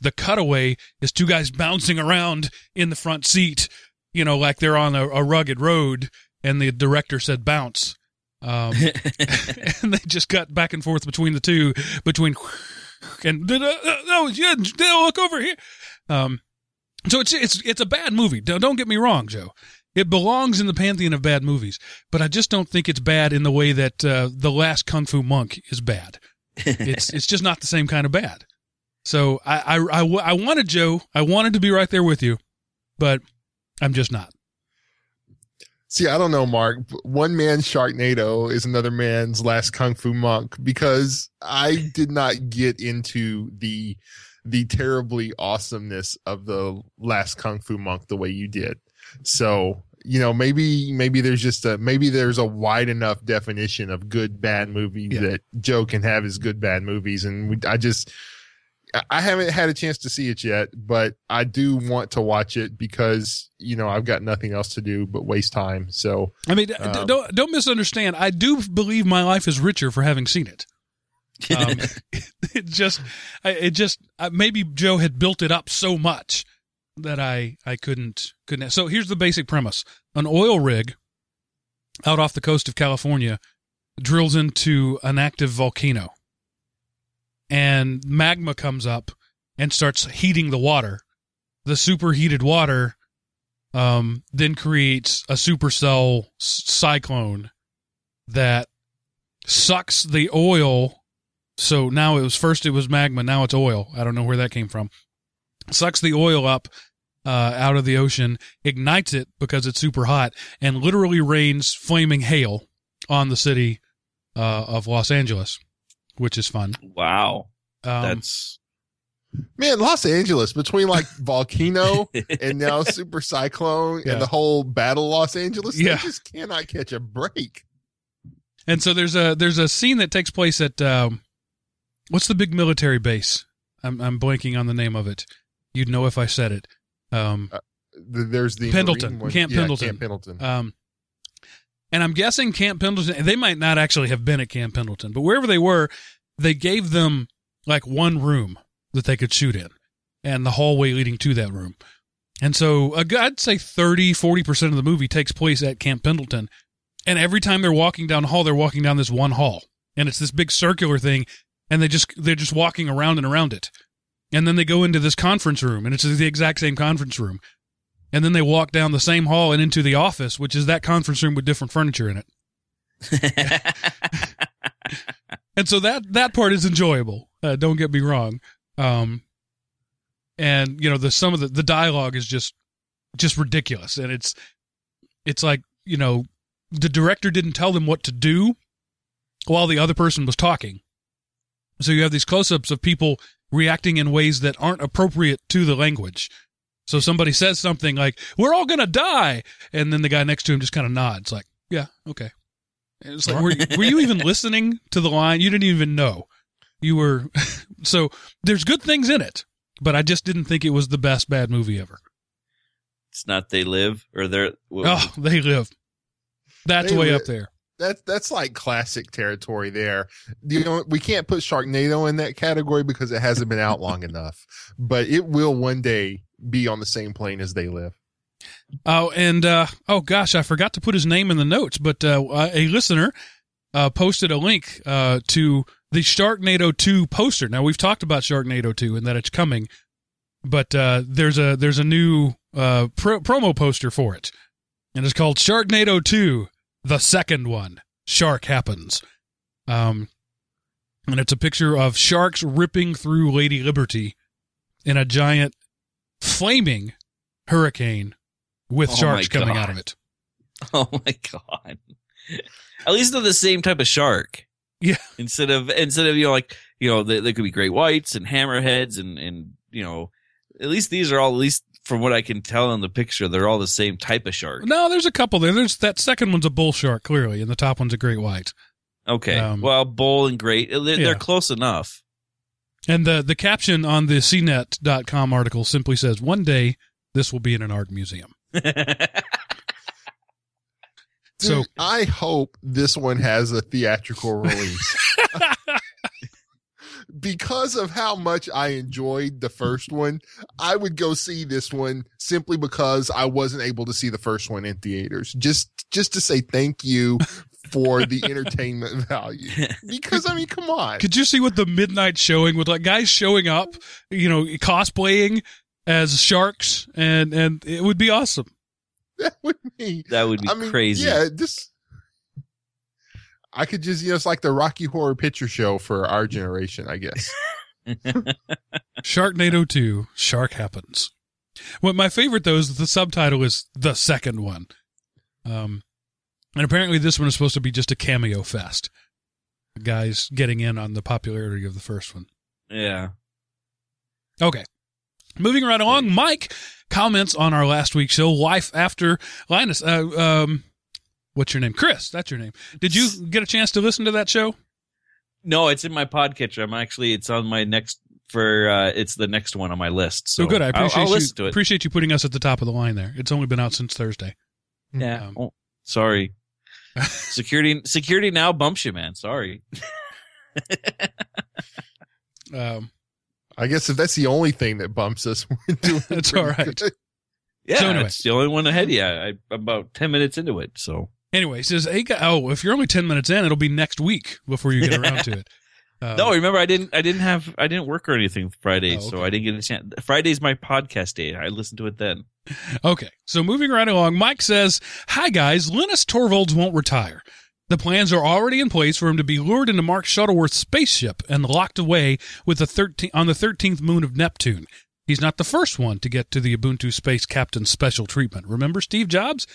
the cutaway is two guys bouncing around in the front seat, you know, like they're on a, a rugged road, and the director said bounce. Um, and they just cut back and forth between the two, between and no, yeah, look over here. Um, so it's it's it's a bad movie. Don't, don't get me wrong, Joe. It belongs in the pantheon of bad movies, but I just don't think it's bad in the way that uh, the last Kung Fu Monk is bad. It's it's just not the same kind of bad. So I, I, I, I wanted Joe, I wanted to be right there with you, but I'm just not. See, I don't know, Mark. One man's Sharknado is another man's Last Kung Fu Monk because I did not get into the the terribly awesomeness of the Last Kung Fu Monk the way you did. So, you know, maybe maybe there's just a maybe there's a wide enough definition of good bad movie Yeah. that Joe can have his good bad movies, and we, I just I- haven't had a chance to see it yet, but I do want to watch it because you know I've got nothing else to do but waste time. So I mean, Um, don't don't misunderstand. I do believe my life is richer for having seen it. Um, it just, it just maybe Joe had built it up so much that I I couldn't couldn't. So here's the basic premise: an oil rig out off the coast of California drills into an active volcano, and magma comes up and starts heating the water. The superheated water um, then creates a supercell cyclone that sucks the oil. So now it was first it was magma, now it's oil. I don't know where that came from. Sucks the oil up uh, out of the ocean, ignites it because it's super hot, and literally rains flaming hail on the city uh, of Los Angeles, which is fun. wow, Um, that's man, Los Angeles between like volcano and now super cyclone Yeah. and the whole battle Los Angeles, Yeah. they just cannot catch a break. And so there's a there's a scene that takes place at um, what's the big military base? I'm I'm blanking on the name of it. You'd know if I said it. Um, The- There's the Pendleton, Camp yeah, Pendleton. Camp Pendleton. um, and I'm guessing Camp Pendleton. They might not actually have been at Camp Pendleton, but wherever they were, they gave them like one room that they could shoot in, and the hallway leading to that room. And so good- I'd say 30, 40 percent of the movie takes place at Camp Pendleton. And every time they're walking down the hall, they're walking down this one hall, and it's this big circular thing, and they just they're just walking around and around it. And then they go into this conference room, and it's the exact same conference room. And then they walk down the same hall and into the office, which is that conference room with different furniture in it. And so that that part is enjoyable. Uh, don't get me wrong. Um, and you know the some of the the dialogue is just just ridiculous, and it's it's like you know the director didn't tell them what to do while the other person was talking. So you have these close-ups of people reacting in ways that aren't appropriate to the language. So somebody says something like, "We're all gonna die," and then the guy next to him just kind of nods, like, "Yeah, okay." And It's like, were, were you even listening to the line? You didn't even know. You were. so there's good things in it, but I just didn't think it was the best bad movie ever. it's not they live or they're Oh, they live. That's They way Li- up there. That's that's like classic territory there. You know, we can't put Sharknado in that category because it hasn't been out long enough, but it will one day be on the same plane as they live. Oh, and uh, oh gosh, I forgot to put his name in the notes, but uh, a listener uh, posted a link uh, to the Sharknado 2 poster. Now we've talked about Sharknado 2 and that it's coming, but uh, there's a there's a new uh, pro- promo poster for it, and it's called Sharknado 2, the second one. Shark happens, um, and it's a picture of sharks ripping through Lady Liberty in a giant flaming hurricane with Oh sharks coming out of it. Oh my god! At least they're the same type of shark. Yeah. Instead of instead of you know like you know they, they could be great whites and hammerheads and and you know at least these are all at least from what I can tell in the picture they're all the same type of shark. No, there's a couple there. There's that second one's a bull shark, clearly, and the top one's a great white. Okay, Um, well bull and great they're, yeah. they're close enough. And the the caption on the CNET.com article simply says, "One day this will be in an art museum." So I hope this one has a theatrical release because of how much I enjoyed the first one, I would go see this one simply because I wasn't able to see the first one in theaters. Just just to say thank you for the entertainment value. Because I mean, come on. Could you see what the midnight showing with like guys showing up, you know, cosplaying as sharks, and and it would be awesome. That would be That would be I mean, crazy. Yeah, this. I could just, you know, it's like the Rocky Horror Picture Show for our generation, I guess. Sharknado 2, Shark Happens. What my favorite though is that the subtitle is the second one. Um, and apparently this one is supposed to be just a cameo fest. Guys getting in on the popularity of the first one. Yeah. Okay. Moving right along, Mike comments on our last week's show, Life After Linus. Uh, um, what's your name? Chris. That's your name. Did you get a chance to listen to that show? No, it's in my podcatcher. I'm actually it's on my next for uh it's the next one on my list. So So good. I I'll- appreciate I'll, you. listen to it. Appreciate you putting us at the top of the line there. It's only been out since Thursday. yeah. Um, oh, sorry. security security now bumps you, man. Sorry. Um, I guess if that's the only thing that bumps us, we're doing That's all right. good. Yeah, So anyway. it's the only one ahead. Yeah, I, I'm about ten minutes into it. So anyway, he says, hey, gu- oh, if you're only 10 minutes in, it'll be next week before you get around to it. Um, no, remember I didn't I didn't have I didn't work or anything Friday, Oh, so. I didn't get a chance. Friday's my podcast day. I listened to it then. Okay, so moving right along, Mike says, Hi guys, Linus Torvalds won't retire. The plans are already in place for him to be lured into Mark Shuttleworth's spaceship and locked away with the 13, on the 13th moon of Neptune. He's not the first one to get to the Ubuntu Space Captain's special treatment. Remember Steve Jobs?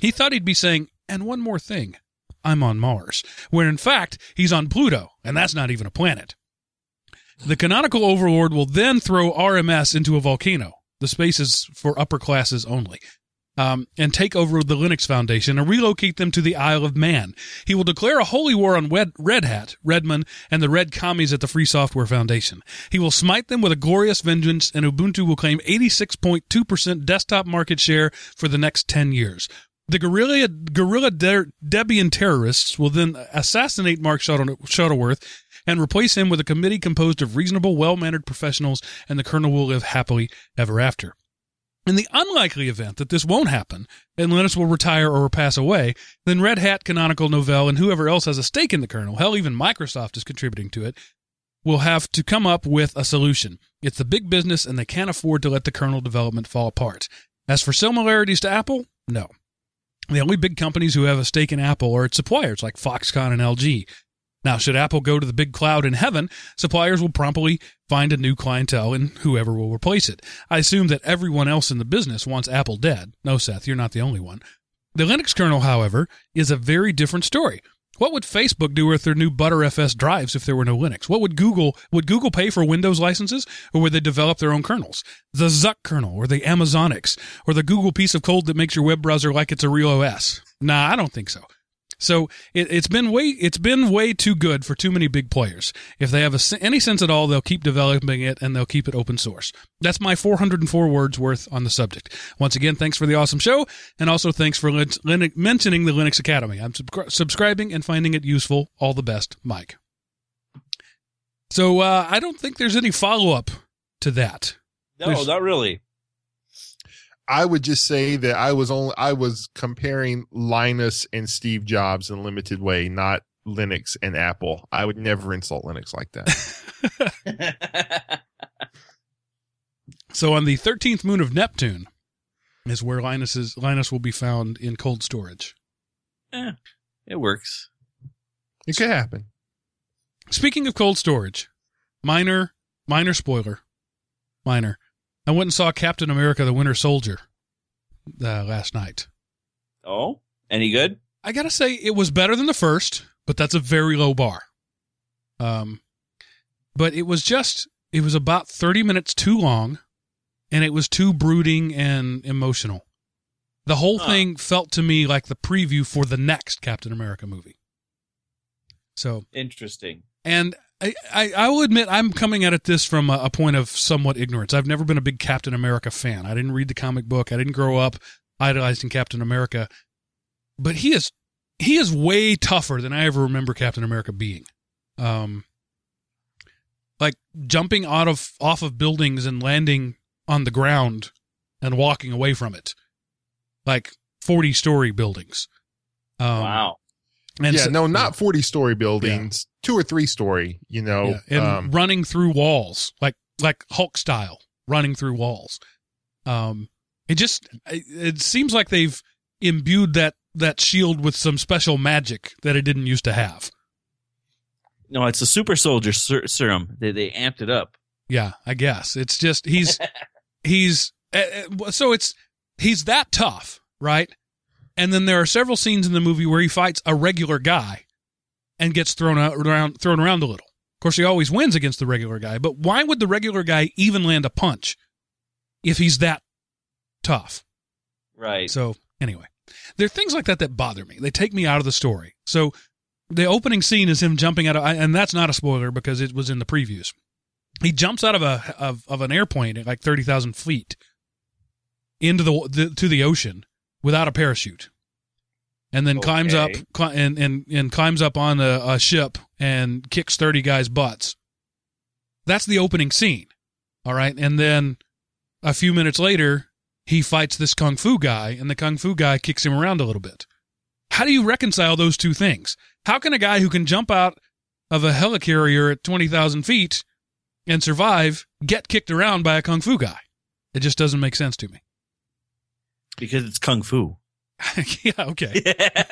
He thought he'd be saying, and one more thing, I'm on Mars, where in fact he's on Pluto, and that's not even a planet. The canonical overlord will then throw RMS into a volcano. The space is for upper classes only. Um, and take over the Linux Foundation and relocate them to the Isle of Man. He will declare a holy war on Red, Hat, Redmond, and the Red Commies at the Free Software Foundation. He will smite them with a glorious vengeance, and Ubuntu will claim 86.2% desktop market share for the next 10 years. The guerrilla, guerrilla de- Debian terrorists will then assassinate Mark Shuttleworth and replace him with a committee composed of reasonable, well-mannered professionals, and the kernel will live happily ever after. In the unlikely event that this won't happen, and Linus will retire or pass away, then Red Hat, Canonical, Novell, and whoever else has a stake in the kernel, hell, even Microsoft is contributing to it, will have to come up with a solution. It's the big business, and they can't afford to let the kernel development fall apart. As for similarities to Apple, no. The only big companies who have a stake in Apple are its suppliers like Foxconn and LG. Now, should Apple go to the big cloud in heaven, suppliers will promptly find a new clientele and whoever will replace it. I assume that everyone else in the business wants Apple dead. No, Seth, you're not the only one. The Linux kernel, however, is a very different story. What would Facebook do with their new ButterFS drives if there were no Linux? What would Google would Google pay for Windows licenses or would they develop their own kernels? The Zuck kernel or the Amazonics or the Google piece of code that makes your web browser like it's a real OS? Nah, I don't think so. So it, it's been way it's been way too good for too many big players. If they have a, any sense at all, they'll keep developing it and they'll keep it open source. That's my 404 words worth on the subject. Once again, thanks for the awesome show, and also thanks for Lin- Lin- mentioning the Linux Academy. I'm subscri- subscribing and finding it useful. All the best, Mike. So uh, I don't think there's any follow up to that. No, There's- not really. I would just say that I was only I was comparing Linus and Steve Jobs in a limited way, not Linux and Apple. I would never insult Linux like that. So on the 13th moon of Neptune is where Linus is Linus will be found in cold storage. it works. it could happen. Speaking of cold storage, minor minor spoiler, minor. I went and saw Captain America: The Winter Soldier uh, last night. Oh, any good? I gotta say it was better than the first, but that's a very low bar. Um, but it was just it was about thirty minutes too long, and it was too brooding and emotional. The whole Huh. thing felt to me like the preview for the next Captain America movie. So Interesting. and I, I, will admit I'm coming at it this from a, a point of somewhat ignorance. I've never been a big Captain America fan. I didn't read the comic book. I didn't grow up idolizing Captain America. But he is he is way tougher than I ever remember Captain America being. Um like jumping out of off of buildings and landing on the ground and walking away from it, like forty story buildings. Um, wow. And yeah, so- no, not 40 story buildings, two or three story, you know. Yeah, and um, running through walls like like Hulk style, running through walls. Um, it just it, it seems like they've imbued that that shield with some special magic that it didn't used to have. No, it's a super soldier ser- serum. They they amped it up. Yeah, I guess it's just he's he's uh, so it's he's that tough, right? And then there are several scenes in the movie where he fights a regular guy and gets thrown out around thrown around a little. Of course, he always wins against the regular guy, but why would the regular guy even land a punch if he's that tough? Right. So anyway, there are things like that that bother me. They take me out of the story. So the opening scene is him jumping out of, and that's not a spoiler because it was in the previews. He jumps out of a of, of an airplane at like thirty thousand feet into the, the to the ocean without a parachute, and then climbs up Okay. cli- and, and and climbs up on a, a ship and kicks thirty guys' butts. That's the opening scene. All right, and then a few minutes later, he fights this kung fu guy, and the kung fu guy kicks him around a little bit. How do you reconcile those two things? How can a guy who can jump out of a helicarrier at 20,000 feet and survive get kicked around by a kung fu guy? It just doesn't make sense to me. Because it's kung fu. yeah, okay.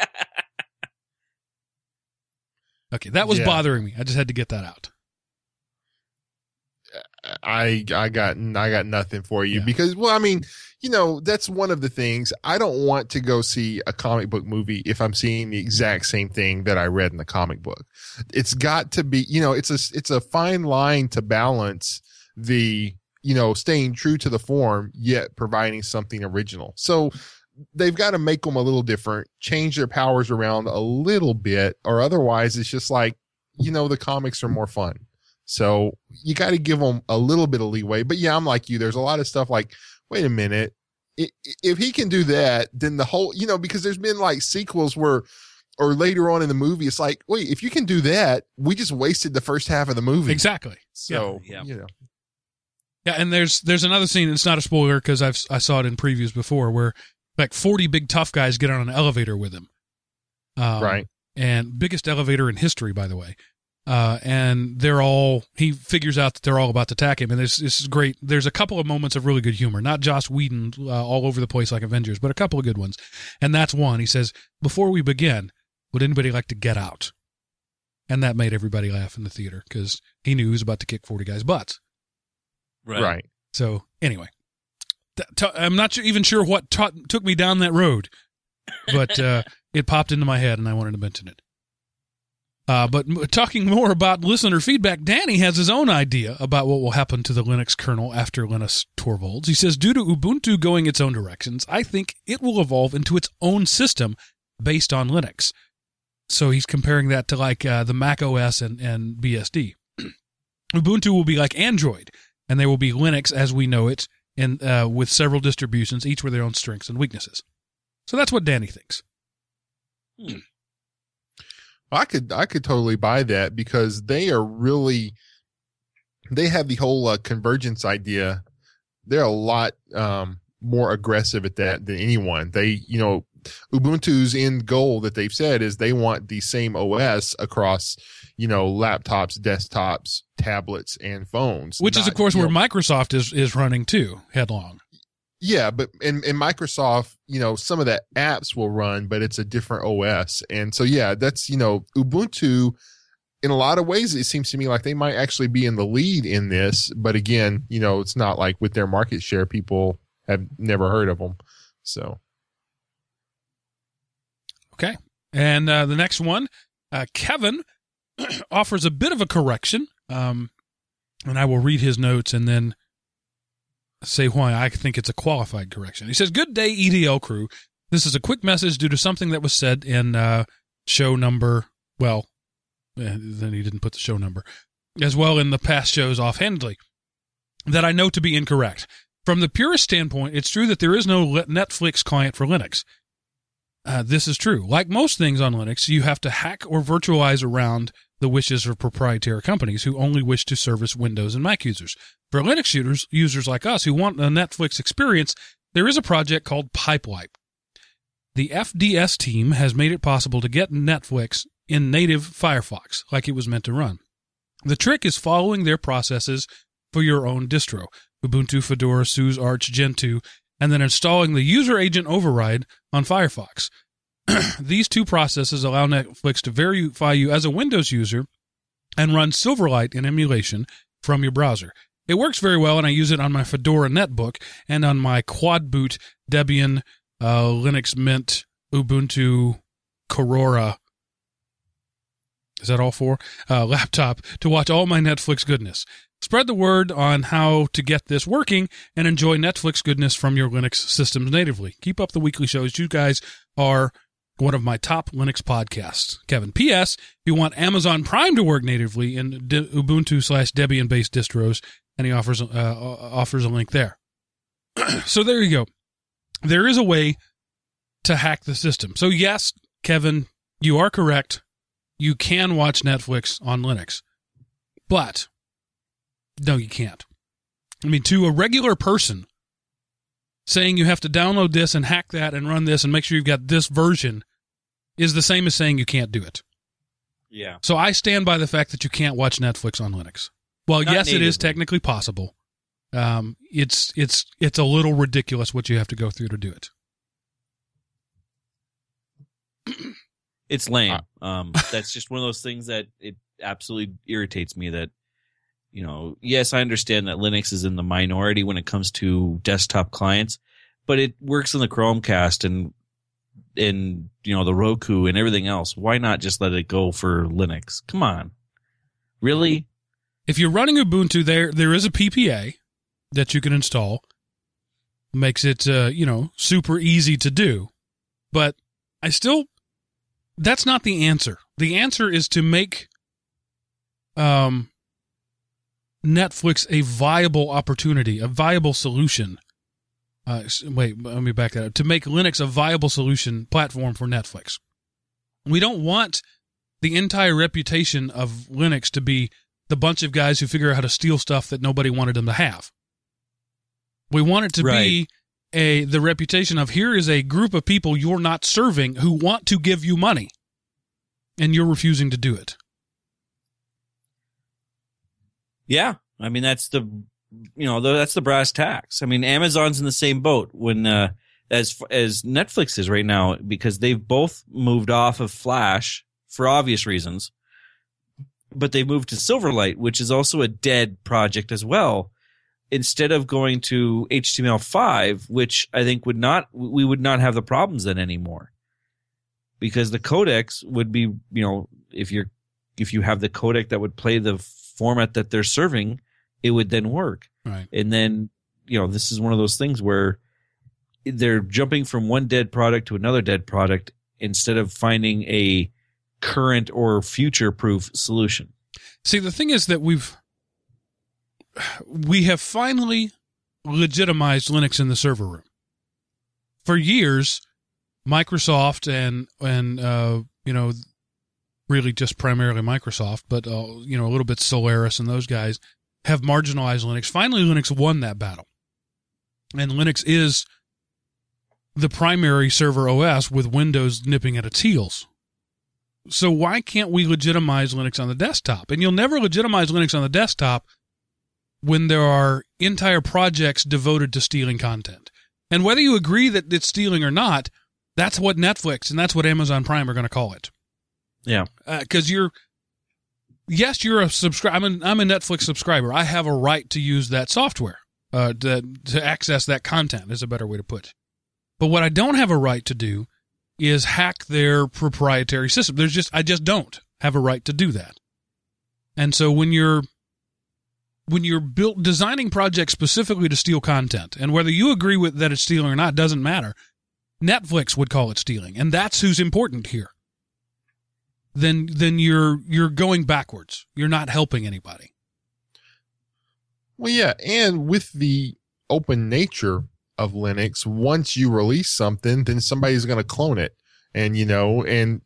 Okay, that was Yeah. bothering me. I just had to get that out. Uh, I I got I got nothing for you Yeah. because well I mean you know that's one of the things I don't want to go see a comic book movie if I'm seeing the exact same thing that I read in the comic book. It's got to be you know it's a it's a fine line to balance the you know staying true to the form yet providing something original. So they've got to make them a little different, change their powers around a little bit or otherwise it's just like you know the comics are more fun. So you got to give them a little bit of leeway. But yeah, I'm like you. There's a lot of stuff like, wait a minute. If he can do that, then the whole, you know, because there's been like sequels where, or later on in the movie, it's like, wait, if you can do that, we just wasted the first half of the movie. Exactly. So, Yeah. you know, Yeah, and there's there's another scene. It's not a spoiler because I've I saw it in previews before, where like 40 big tough guys get on an elevator with him. Um, right. and biggest elevator in history, by the way. Uh, and they're all he figures out that they're all about to attack him, and this this is great. There's a couple of moments of really good humor, not Joss Whedon uh, all over the place like Avengers, but a couple of good ones. And that's one. He says, "Before we begin, would anybody like to get out?" And that made everybody laugh in the theater because he knew he was about to kick 40 guys' butts. Right. So anyway, th- t- I'm not su- even sure what ta- took me down that road, but uh, it popped into my head and I wanted to mention it. Uh, but m- talking more about listener feedback, Danny has his own idea about what will happen to the Linux kernel after Linus Torvalds. He says, due to Ubuntu going its own directions, I think it will evolve into its own system based on Linux. So he's comparing that to like uh, the Mac OS and, and BSD. Ubuntu will be like Android, and there will be Linux as we know it, and uh, with several distributions, each with their own strengths and weaknesses. So that's what Danny thinks. I could I could totally buy that because they are really they have the whole uh, convergence idea. They're a lot um, more aggressive at that than anyone. They you know Ubuntu's end goal that they've said is they want the same OS across you know laptops, desktops, tablets, and phones. Which is, of course, where know- Microsoft is is running too headlong. Yeah, but in, in Microsoft, you know, some of the apps will run, but it's a different OS. And so, yeah, that's, you know, Ubuntu, in a lot of ways, it seems to me like they might actually be in the lead in this. But again, you know, it's not like with their market share, people have never heard of them. So, Okay. And uh, the next one, uh, Kevin offers a bit of a correction. Um, and I will read his notes and then say why I think it's a qualified correction. He says, Good day, EDL crew. This is a quick message due to something that was said in uh, show number, well, eh, then he didn't put the show number, as well in the past shows offhandedly, that I know to be incorrect. From the purest standpoint, it's true that there is no Netflix client for Linux. Uh, this is true. Like most things on Linux, you have to hack or virtualize around the wishes of proprietary companies who only wish to service Windows and Mac users. For Linux users, users like us who want a Netflix experience, there is a project called Pipelight. The FDS team has made it possible to get Netflix in native Firefox, like it was meant to run. The trick is following their processes for your own distro Ubuntu, Fedora, SUSE, Arch, Gentoo, and then installing the user agent override on Firefox. These two processes allow Netflix to verify you as a Windows user and run Silverlight in emulation from your browser. It works very well, and I use it on my Fedora netbook and on my quad boot Debian, uh, Linux Mint, Ubuntu, Korora. Is that all four? Uh, laptop to watch all my Netflix goodness. Spread the word on how to get this working and enjoy Netflix goodness from your Linux systems natively. Keep up the weekly shows. You guys are one of my top Linux podcasts. Kevin. P.S. If you want Amazon Prime to work natively in D- Ubuntu slash Debian based distros, and he offers uh, offers a link there. so there you go. There is a way to hack the system. So yes, Kevin, you are correct. You can watch Netflix on Linux, but no, you can't. I mean, to a regular person, saying you have to download this and hack that and run this and make sure you've got this version is the same as saying you can't do it. Yeah. So I stand by the fact that you can't watch Netflix on Linux. Well, Not yes, it is technically possible. Um, it's it's it's a little ridiculous what you have to go through to do it. It's lame. Uh, Um, that's just one of those things that it absolutely irritates me that, you know, yes, I understand that Linux is in the minority when it comes to desktop clients, but it works in the Chromecast and, and, you know, the Roku and everything else. Why not just let it go for Linux? Come on. Really? If you're running Ubuntu, there there is a PPA that you can install. Makes it uh, you know super easy to do, but I still that's not the answer. The answer is to make um Netflix a viable opportunity, a viable solution. Uh, wait, let me back that up. To make Linux a viable solution platform for Netflix. We don't want the entire reputation of Linux to be the bunch of guys who figure out how to steal stuff that nobody wanted them to have. We want it to be a the reputation of here is a group of people you're not serving who want to give you money and you're refusing to do it. Yeah. I mean, that's the, you know, that's the brass tacks. I mean, Amazon's in the same boat when, uh, as, as Netflix is right now, because they've both moved off of Flash for obvious reasons, but they moved to Silverlight, which is also a dead project as well. Instead of going to HTML5, which I think would not, we would not have the problems then anymore. Because the codecs would be, you know, if you're, if you have the codec that would play the format that they're serving, it would then work. Right. And then, you know, this is one of those things where they're jumping from one dead product to another dead product instead of finding a current or future proof solution. See, the thing is that we've we have finally legitimized Linux in the server room. For years, Microsoft and and uh, you know, really just primarily Microsoft, but uh, you know a little bit Solaris and those guys have marginalized Linux. Finally, Linux won that battle, and Linux is the primary server OS with Windows nipping at its heels. So why can't we legitimize Linux on the desktop? And you'll never legitimize Linux on the desktop when there are entire projects devoted to stealing content. And whether you agree that it's stealing or not, that's what Netflix and that's what Amazon Prime are going to call it. Yeah. Because you're, yes, you're a subscriber. I'm a, I'm a Netflix subscriber. I have a right to use that software, uh, to, to access that content is a better way to put it. But what I don't have a right to do is hack their proprietary system. There's just, I just don't have a right to do that. And so when you're, when you're built designing projects specifically to steal content, and whether you agree with that it's stealing or not doesn't matter. Netflix would call it stealing, and that's who's important here. Then, then you're you're going backwards. You're not helping anybody. Well, yeah, and with the open nature of Linux, once you release something, then somebody's going to clone it, and you know, and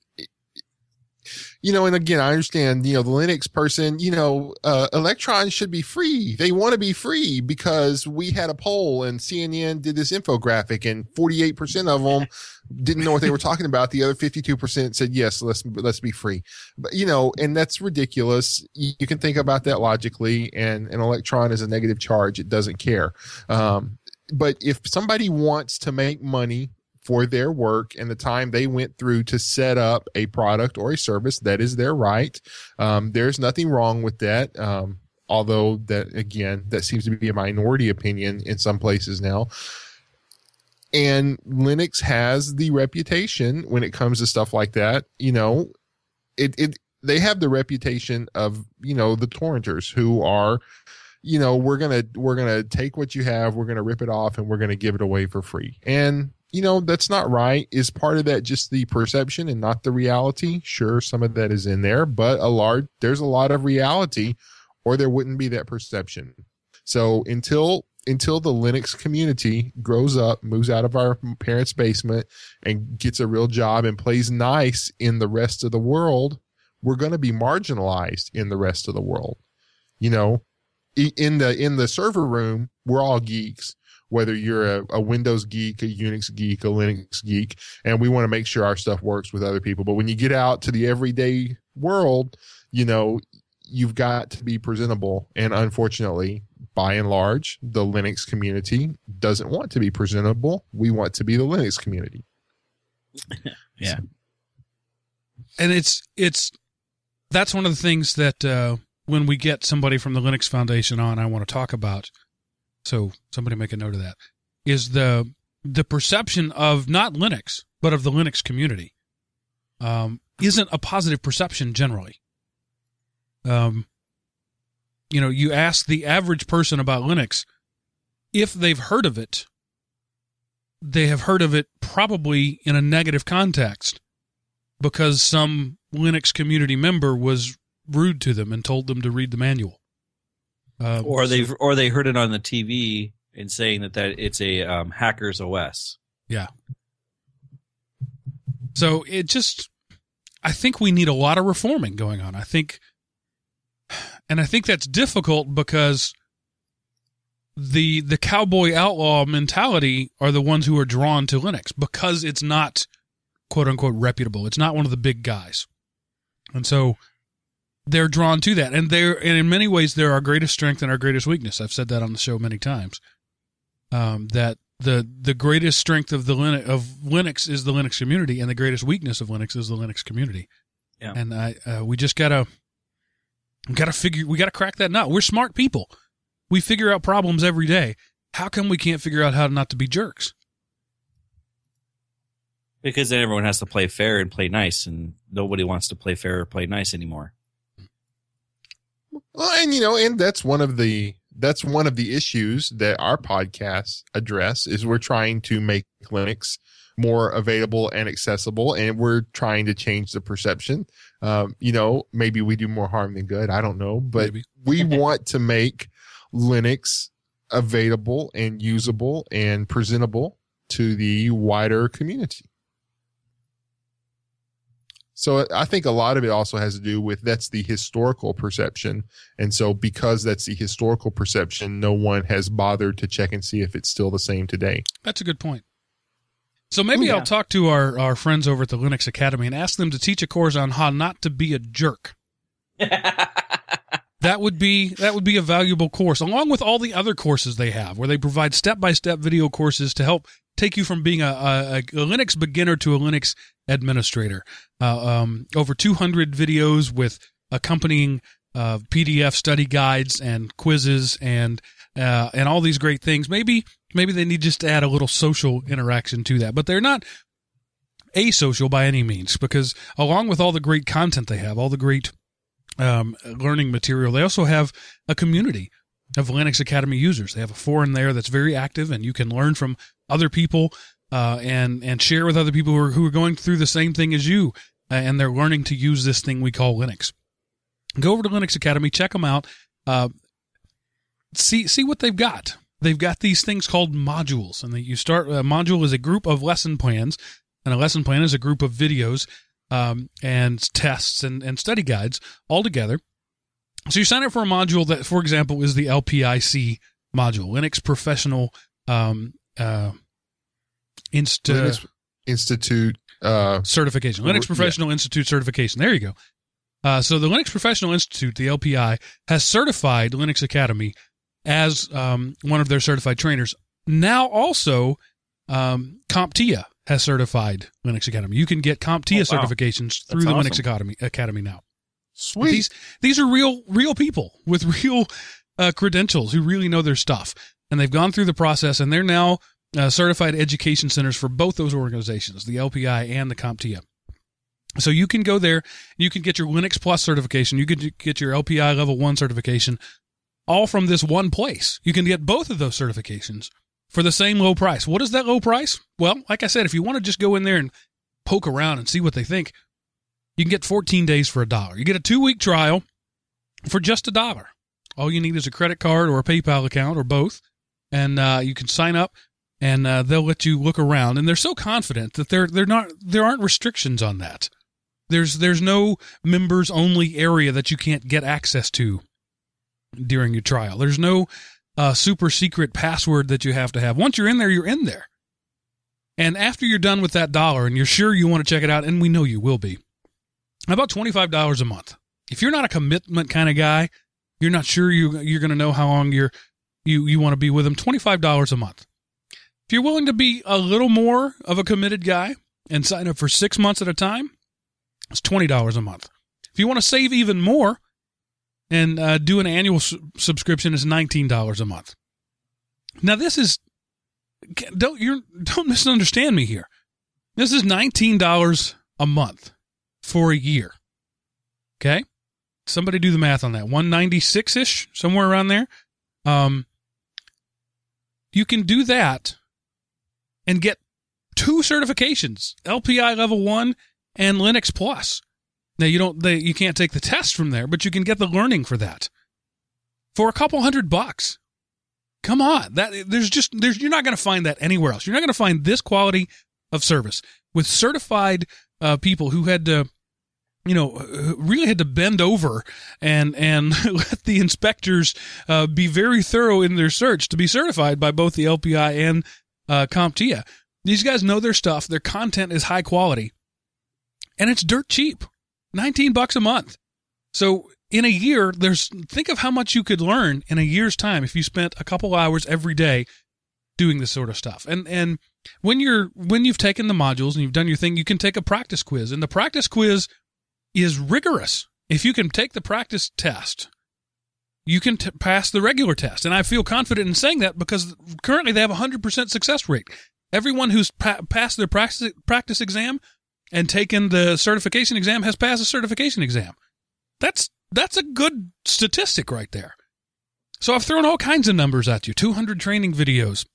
you know, and again, I understand, you know, the Linux person, you know, uh, electrons should be free. They want to be free because we had a poll and CNN did this infographic and 48% of them didn't know what they were talking about. The other 52% said, yes, let's, let's be free. But, you know, and that's ridiculous. You, you can think about that logically and an electron is a negative charge. It doesn't care. Um, but if somebody wants to make money for their work and the time they went through to set up a product or a service. That is their right. Um, there's nothing wrong with that. Um, although that again, that seems to be a minority opinion in some places now. And Linux has the reputation when it comes to stuff like that. You know, it, it, they have the reputation of, you know, the torrenters who are, you know, we're to, we're to take what you have, we're to rip it off and we're to give it away for free. And you know, that's not right. Is part of that just the perception and not the reality? Sure, some of that is in there, but a large, there's a lot of reality or there wouldn't be that perception. So until, until the Linux community grows up, moves out of our parents' basement and gets a real job and plays nice in the rest of the world, we're going to be marginalized in the rest of the world. You know, in the, in the server room, we're all geeks whether you're a, a, Windows geek, a Unix geek, a Linux geek, and we want to make sure our stuff works with other people. But when you get out to the everyday world, you know, you've got to be presentable. And unfortunately, by and large, the Linux community doesn't want to be presentable. We want to be the Linux community. yeah. And it's, it's, that's one of the things that, uh, when we get somebody from the Linux Foundation on, I want to talk about so somebody make a note of that, is the the perception of not Linux, but of the Linux community, um, isn't a positive perception generally. Um, you know, you ask the average person about Linux, if they've heard of it, they have heard of it probably in a negative context because some Linux community member was rude to them and told them to read the manual. Um, or they or they heard it on the TV and saying that that it's a um, hacker's OS. Yeah. So it just, I think we need a lot of reforming going on. I think, and I think that's difficult because the the cowboy outlaw mentality are the ones who are drawn to Linux because it's not quote unquote reputable. It's not one of the big guys, and so they're drawn to that, and they're and in many ways they're our greatest strength and our greatest weakness. I've said that on the show many times. Um, that the the greatest strength of the Linux of Linux is the Linux community, and the greatest weakness of Linux is the Linux community. Yeah. And I uh, we just gotta we gotta figure we gotta crack that nut. We're smart people. We figure out problems every day. How come we can't figure out how not to be jerks? Because then everyone has to play fair and play nice, and nobody wants to play fair or play nice anymore. Well, and you know, and that's one of the that's one of the issues that our podcasts address is we're trying to make Linux more available and accessible, and we're trying to change the perception. Um, you know, maybe we do more harm than good. I don't know, but we want to make Linux available and usable and presentable to the wider community. So I think a lot of it also has to do with that's the historical perception. And so because that's the historical perception, no one has bothered to check and see if it's still the same today. That's a good point. So maybe oh, yeah. I'll talk to our, our friends over at the Linux Academy and ask them to teach a course on how not to be a jerk. that would be that would be a valuable course along with all the other courses they have where they provide step-by-step video courses to help take you from being a, a, a Linux beginner to a Linux administrator. Uh, um, over 200 videos with accompanying uh, PDF study guides and quizzes and uh, and all these great things. Maybe maybe they need just to add a little social interaction to that, but they're not asocial by any means because along with all the great content they have, all the great um, learning material, they also have a community of Linux Academy users. They have a forum there that's very active, and you can learn from other people uh, and and share with other people who are, who are going through the same thing as you, uh, and they're learning to use this thing we call Linux. Go over to Linux Academy, check them out, uh, see see what they've got. They've got these things called modules, and you start a module is a group of lesson plans, and a lesson plan is a group of videos um, and tests and, and study guides all together. So you sign up for a module that, for example, is the LPIC module, Linux Professional um, uh, Insta Linux Institute. Uh, certification, Linux Yeah. Professional Institute certification. There you go. Uh, so the Linux Professional Institute, the LPI, has certified Linux Academy as um, one of their certified trainers. Now also, um, CompTIA has certified Linux Academy. You can get CompTIA Oh, wow. certifications through That's the Linux. Academy Academy now. sweet. These these are real real people with real uh, credentials who really know their stuff, and they've gone through the process, and they're now uh, certified education centers for both those organizations, the LPI and the CompTIA. So you can go there, you can get your Linux Plus certification, you can get your LPI Level One certification, all from this one place. You can get both of those certifications for the same low price. What is that low price? Well, like I said, if you want to just go in there and poke around and see what they think, you can get 14 days for a dollar. You get a two week trial for just a dollar. All you need is a credit card or a PayPal account or both, and uh, you can sign up, and uh, they'll let you look around. And they're so confident that they're they're not there aren't restrictions on that. There's there's no members only area that you can't get access to during your trial. There's no uh, super secret password that you have to have. Once you're in there, you're in there. And after you're done with that dollar and you're sure you want to check it out, and we know you will be, about $25 a month. If you're not a commitment kind of guy, you're not sure you, you're going to know how long you're, you, you want to be with them, $25 a month. If you're willing to be a little more of a committed guy and sign up for six months at a time, it's $20 a month. If you want to save even more and uh, do an annual s- subscription, it's $19 a month. Now, this is, don't, you're, don't misunderstand me here. This is $19 a month for a year. Okay? Somebody do the math on that. 196 ish, somewhere around there. Um, you can do that and get two certifications LPI level one and Linux Plus. Now you don't, they, you can't take the test from there, but you can get the learning for that for a couple hundred bucks. Come on, that there's just there's you're not going to find that anywhere else. You're not going to find this quality of service with certified uh, people who had to, you know, really had to bend over and and let the inspectors uh, be very thorough in their search to be certified by both the LPI and uh, CompTIA. These guys know their stuff. Their content is high quality, and it's dirt cheap, nineteen bucks a month. So in a year, there's think of how much you could learn in a year's time if you spent a couple hours every day doing this sort of stuff. And and when you're when you've taken the modules and you've done your thing, you can take a practice quiz, and the practice quiz is rigorous. If you can take the practice test, you can t- pass the regular test. And I feel confident in saying that because currently they have a 100% success rate. Everyone who's pa- passed their practice, practice exam and taken the certification exam has passed the certification exam. That's that's a good statistic right there. So I've thrown all kinds of numbers at you: 200 training videos,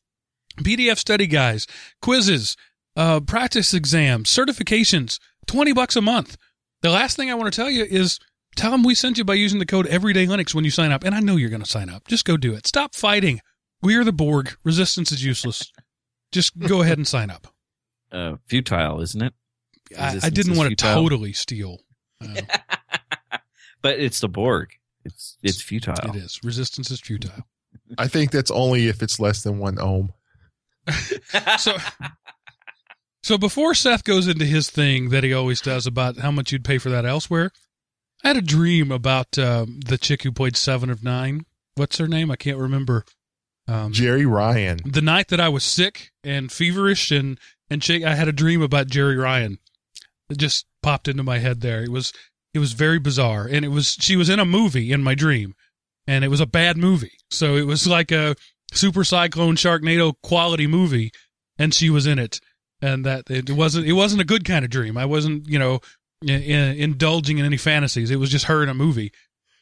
PDF study guides, quizzes, uh, practice exams, certifications, 20 bucks a month. The last thing I want to tell you is tell them we sent you by using the code Everyday Linux when you sign up, and I know you're going to sign up. Just go do it. Stop fighting. We are the Borg. Resistance is useless. Just go ahead and sign up. Uh, futile, isn't it? I, I didn't is want to totally steal. Uh, But it's the Borg. It's it's futile. it is. Resistance is futile. I think that's only if it's less than one ohm. So, so before Seth goes into his thing that he always does about how much you'd pay for that elsewhere, I had a dream about um, the chick who played Seven of Nine. What's her name? I can't remember. Um, Jeri Ryan. the night that I was sick and feverish and and shake, I had a dream about Jeri Ryan. It just popped into my head there. It was it was very bizarre, and it was she was in a movie in my dream, and it was a bad movie. So it was like a Super Cyclone Sharknado quality movie, and she was in it, and that it wasn't it wasn't a good kind of dream. I wasn't you know in, in, indulging in any fantasies. It was just her in a movie.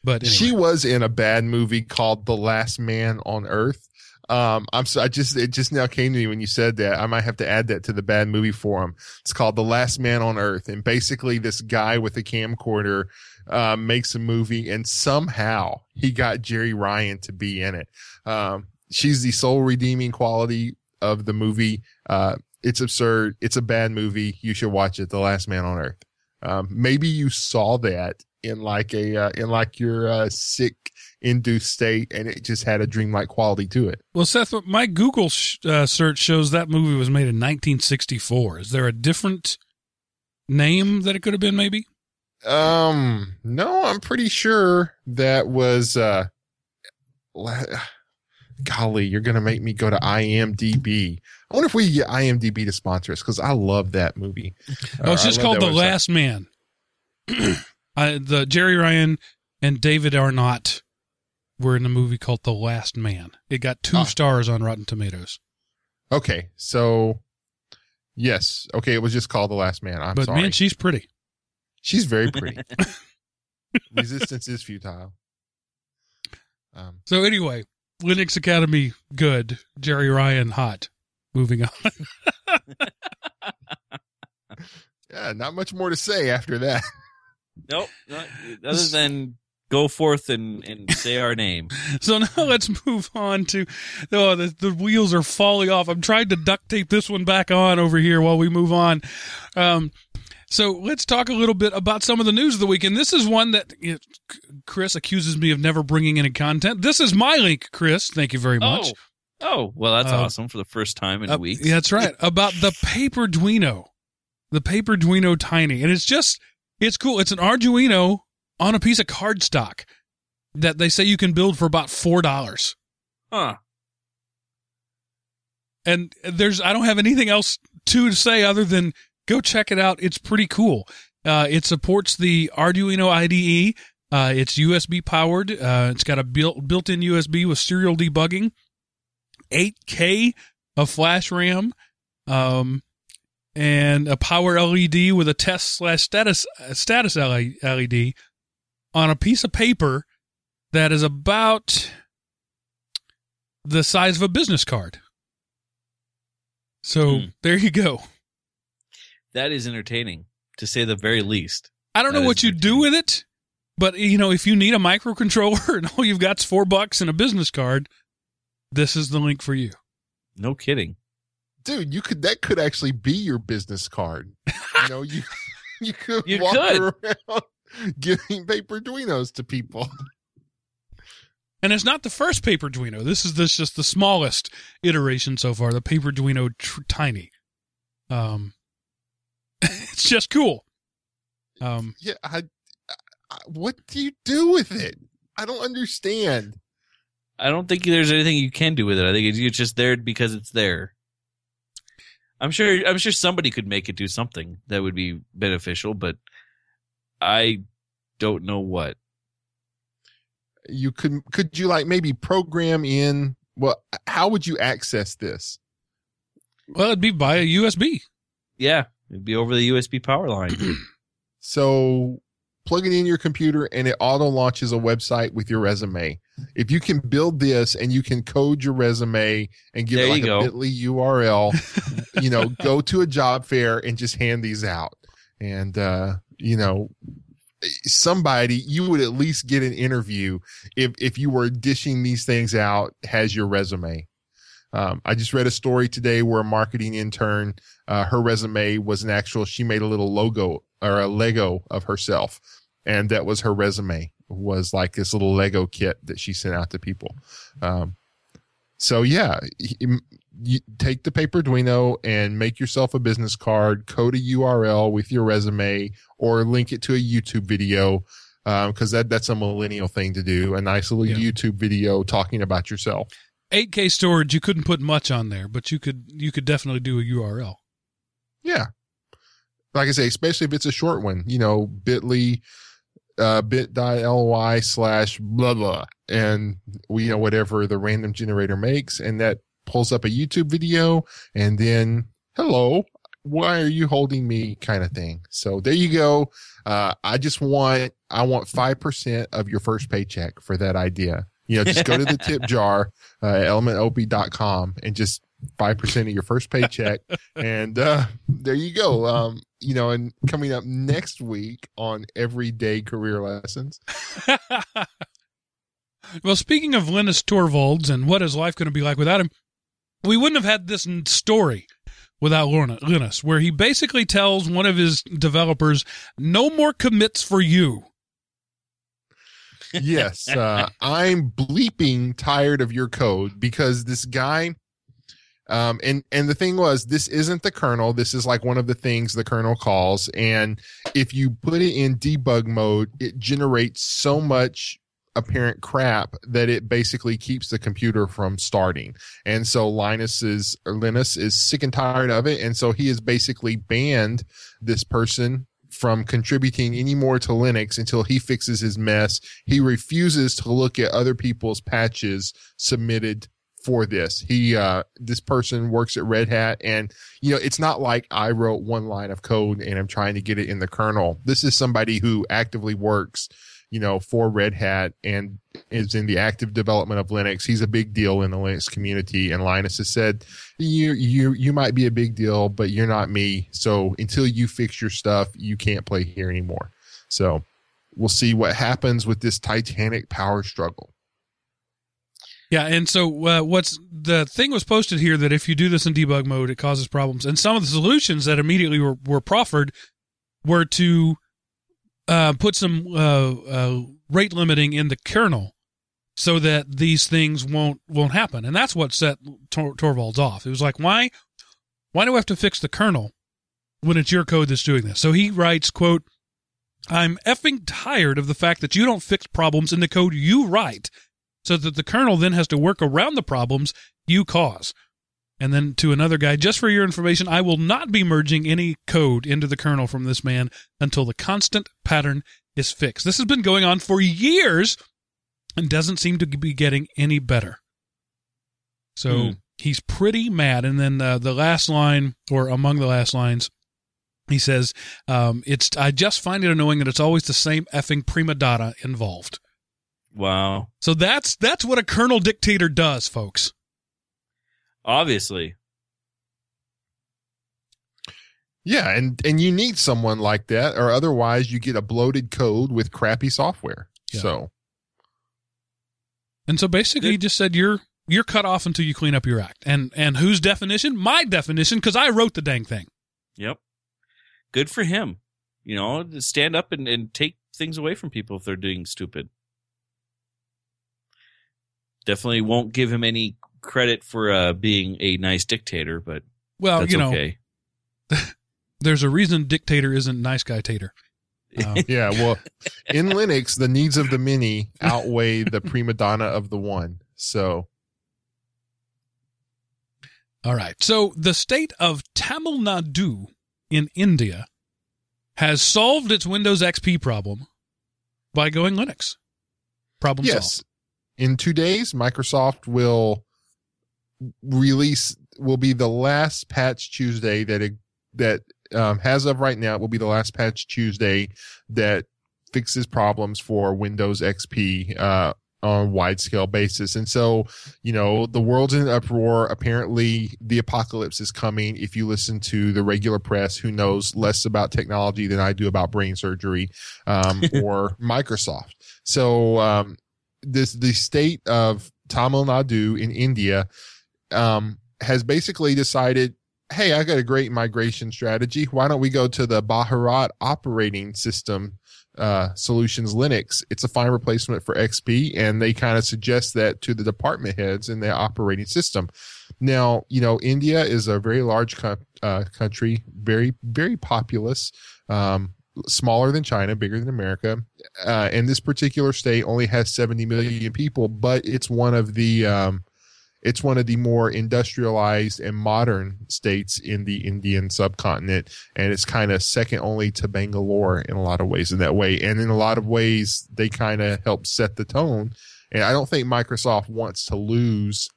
But anyway. She was in a bad movie called The Last Man on Earth. Um, I'm so I just it just now came to me when you said that. I might have to add that to the bad movie forum. It's called The Last Man on Earth, and basically this guy with a camcorder uh, makes a movie, and somehow he got Jeri Ryan to be in it. Um, she's the sole redeeming quality of the movie. Uh, it's absurd. It's a bad movie. You should watch it. The Last Man on Earth. Um, maybe you saw that in like a uh, in like your uh, sick induced state, and it just had a dreamlike quality to it. Well, Seth, my Google sh- uh, search shows that movie was made in 1964. Is there a different name that it could have been? Maybe. Um, no, I'm pretty sure that was. uh Golly, you're gonna make me go to IMDb. I wonder if we get IMDb to sponsor us because I love that movie. Oh, it's just called The. Last Man. I, the Jeri Ryan and David Arnott were in a movie called The Last Man. It got two Ah. stars on Rotten Tomatoes. Okay, so yes, okay, it was just called The Last Man. I'm but sorry. man, she's pretty. She's very pretty. Resistance is futile. Um, So anyway, Linux Academy good. Jeri Ryan hot. Moving on. yeah, not much more to say after that. Nope. Not, other than go forth and, and say our name. So now let's move on to oh the, the wheels are falling off. I'm trying to duct tape this one back on over here while we move on. Um, so let's talk a little bit about some of the news of the week. And this is one that you know, Chris accuses me of never bringing any content. This is my link, Chris. Thank you very much. Oh. Oh, well, that's Uh, awesome for the first time in Uh, week. Yeah, that's right. About the Paper Duino, the Paper Duino Tiny, and it's just it's cool. It's an Arduino on a piece of cardstock that they say you can build for about four dollars. Huh. And there's I don't have anything else to say other than go check it out. It's pretty cool. Uh, it supports the Arduino IDE. Uh, it's USB powered. Uh, it's got a built built-in USB with serial debugging, 8K of flash RAM, um, and a power LED with a test slash status uh, status LED on a piece of paper that is about the size of a business card. So Hmm. there you go. That is entertaining, to say the very least. I don't That know what you do with it, but you know, if you need a microcontroller and all you've got's four bucks and a business card, this is the link for you. No kidding. Dude, you could that could actually be your business card. You know, you you could You walk could. around giving paper Duinos to people. And it's not the first Paper Duino. This is this just the smallest iteration so far. The Paper Duino tr- Tiny. Um, it's just cool. Um, Yeah, I, I what do you do with it? I don't understand. I don't think there's anything you can do with it. I think it's, it's just there because it's there. I'm sure. I'm sure somebody could make it do something that would be beneficial, but I don't know what. You could could you like maybe program in well how would you access this? well, it'd be by a USB. Yeah, it'd be over the USB power line. So plug it in your computer and it auto launches a website with your resume. If you can build this and you can code your resume and give There it like a go. bit.ly URL, you know, go to a job fair and just hand these out. And uh, you know, somebody you would at least get an interview if if you were dishing these things out has your resume. Um, I just read a story today where a marketing intern, uh, her resume was an actual. She made a little logo or a Lego of herself, and that was her resume. Was like this little Lego kit that she sent out to people. Um, so yeah, you, take the paper Duino and make yourself a business card, code a URL with your resume, or link it to a YouTube video. Um, cause that, that's a millennial thing to do. A nice little Yeah. YouTube video talking about yourself. 8K storage, you couldn't put much on there, but you could you could definitely do a URL. Yeah. Like I say, especially if it's a short one, you know, bit.ly, uh, bit.ly slash blah, blah, and we, you know, whatever the random generator makes. And that pulls up a YouTube video and then, hello, why are you holding me kind of thing. So there you go. Uh, I just want, I want 5% of your first paycheck for that idea. You know, just go to the tip jar, uh, elementop.com and just 5% of your first paycheck. and, uh, there you go. Um, you know, and coming up next week on everyday career lessons. well, speaking of Linus Torvalds and what is life going to be like without him, we wouldn't have had this story without Lorna- Linus, where he basically tells one of his developers, "No more commits for you." yes, uh, I'm bleeping tired of your code because this guy. Um, and and the thing was, this isn't the kernel. This is like one of the things the kernel calls. And if you put it in debug mode, it generates so much apparent crap that it basically keeps the computer from starting. And so Linus is Linus is sick and tired of it, and so he has basically banned this person from contributing any more to Linux until he fixes his mess. He refuses to look at other people's patches submitted for this. He uh this person works at Red Hat and you know, it's not like I wrote one line of code and I'm trying to get it in the kernel. This is somebody who actively works you know, for Red Hat and is in the active development of Linux. He's a big deal in the Linux community. And Linus has said, you, you, you might be a big deal, but you're not me. So until you fix your stuff, you can't play here anymore. So we'll see what happens with this titanic power struggle. Yeah, and so uh, what's the thing was posted here that if you do this in debug mode, it causes problems. And some of the solutions that immediately were, were proffered were to uh, put some uh, uh, rate limiting in the kernel so that these things won't won't happen. And that's what set Tor- Torvalds off. It was like, why why do we have to fix the kernel when it's your code that's doing this? So he writes, quote, I'm effing tired of the fact that you don't fix problems in the code you write so that the kernel then has to work around the problems you cause. And then to another guy, just for your information, I will not be merging any code into the kernel from this man until the constant pattern is fixed. This has been going on for years and doesn't seem to be getting any better. So Mm. he's pretty mad. And then uh, the last line, or among the last lines, he says, um, "It's I just find it annoying that it's always the same effing prima donna involved." Wow. So that's that's what a kernel dictator does, folks. Obviously. Yeah, and and you need someone like that, or otherwise you get a bloated code with crappy software. Yeah. So And so basically, he just said you're you're cut off until you clean up your act. And and whose definition? My definition, because I wrote the dang thing. Yep. Good for him. You know, stand up and, and take things away from people if they're doing stupid. Definitely won't give him any credit for uh, being a nice dictator, but Well, that's you know, okay. there's a reason dictator isn't nice guy tater. Um, yeah, well, in Linux, the needs of the many outweigh the prima donna of the one. So all right. So the state of Tamil Nadu in India has solved its Windows XP problem by going Linux. Problem yes, solved. in two days, Microsoft will release will be the last patch Tuesday that it, that um, as of right now it will be the last patch Tuesday that fixes problems for Windows XP uh, on a wide scale basis. And so, you know, the world's in uproar. Apparently, the apocalypse is coming. If you listen to the regular press, who knows less about technology than I do about brain surgery um, or Microsoft. So, um, this the state of Tamil Nadu in India um, has basically decided, hey, I got a great migration strategy. Why don't we go to the Bharat operating system uh, solutions Linux? It's a fine replacement for XP, and they kind of suggest that to the department heads in their operating system. Now, you know, India is a very large co- uh, country, very very populous. Um, smaller than China, bigger than America. Uh, and this particular state only has 70 million people, but it's one of the, um, it's one of the more industrialized and modern states in the Indian subcontinent. And it's kind of second only to Bangalore in a lot of ways in that way. And in a lot of ways, they kind of help set the tone. And I don't think Microsoft wants to lose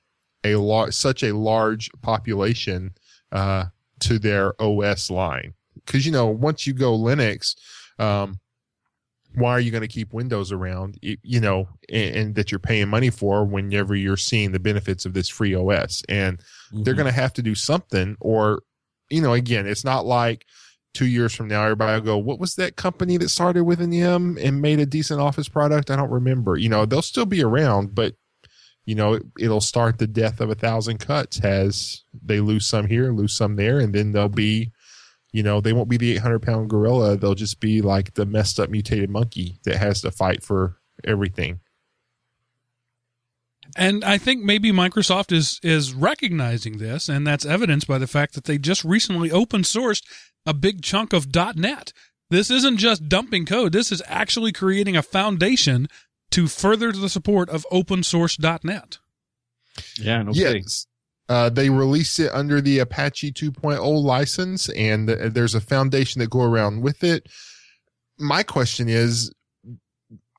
a lar- such a large population, uh, to their OS line because you know once you go Linux, um, why are you going to keep Windows around? You, know, and, and, that you're paying money for whenever you're seeing the benefits of this free OS, and they're Mhm. going to have to do something, or you know, again, it's not like two years from now everybody will go, "What was that company that started with an M and made a decent Office product?" I don't remember. You know, they'll still be around, but you know, it, it'll start the death of a thousand cuts as they lose some here, lose some there, and then they'll be, you know, they won't be the 800 pound gorilla. They'll just be like the messed up mutated monkey that has to fight for everything. And I think maybe Microsoft is is recognizing this, and that's evidenced by the fact that they just recently open sourced a big chunk of .NET. This isn't just dumping code. This is actually creating a foundation to further the support of open source .NET. Yeah, no kidding. Yes. Uh, they released it under the Apache 2.0 license, and th- there's a foundation that go around with it. My question is,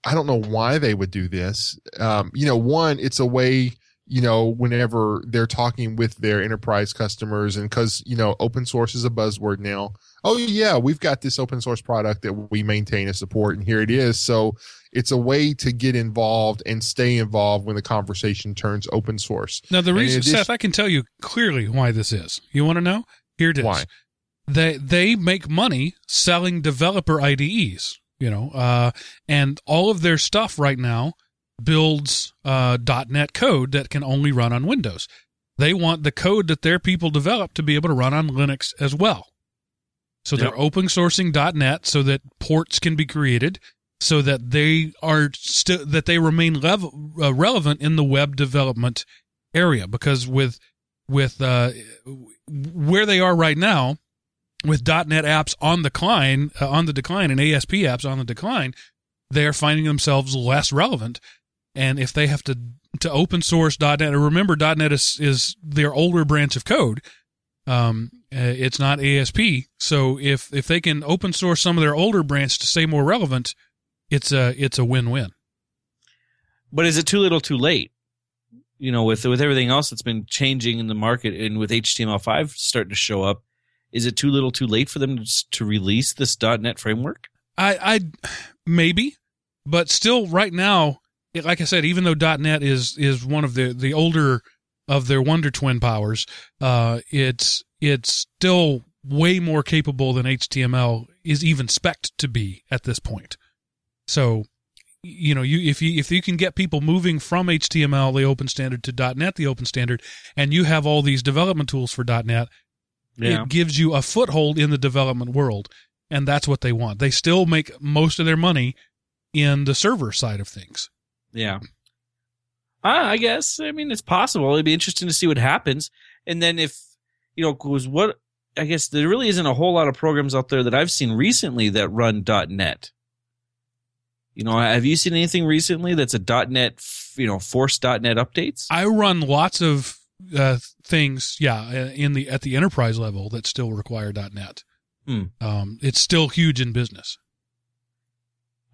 I don't know why they would do this. Um, you know, one, it's a way, you know, whenever they're talking with their enterprise customers, and because you know, open source is a buzzword now. Oh yeah, we've got this open source product that we maintain and support, and here it is. So it's a way to get involved and stay involved when the conversation turns open source. Now, the reason, Seth, I can tell you clearly why this is. You want to know? Here it is. Why? They they make money selling developer IDEs. You know, uh, and all of their stuff right now builds uh, .NET code that can only run on Windows. They want the code that their people develop to be able to run on Linux as well. So they're open sourcing .NET so that ports can be created, so that they are still that they remain lev- uh, relevant in the web development area. Because with with uh, where they are right now, with .NET apps on the decline, uh, on the decline, and ASP apps on the decline, they are finding themselves less relevant. And if they have to to open source .NET, and remember .NET is is their older branch of code. Um, uh, it's not ASP. So if if they can open source some of their older branch to stay more relevant, it's a it's a win win. But is it too little, too late? You know, with with everything else that's been changing in the market, and with HTML5 starting to show up, is it too little, too late for them to, to release this .NET framework? I, I maybe, but still, right now, it, like I said, even though .NET is is one of the the older of their Wonder Twin powers, uh, it's it's still way more capable than HTML is even spec'd to be at this point. So, you know, you if you if you can get people moving from HTML, the open standard, to .NET, the open standard, and you have all these development tools for .NET, Yeah. it gives you a foothold in the development world and that's what they want they still make most of their money in the server side of things Yeah. Ah, I guess. I mean, it's possible. It'd be interesting to see what happens. And then if, you know, cause what, I guess there really isn't a whole lot of programs out there that I've seen recently that run .NET. You know, have you seen anything recently that's a .NET, you know, forced .NET updates? i run lots of uh, things yeah in the at the enterprise level that still require net Hmm. um, it's still huge in business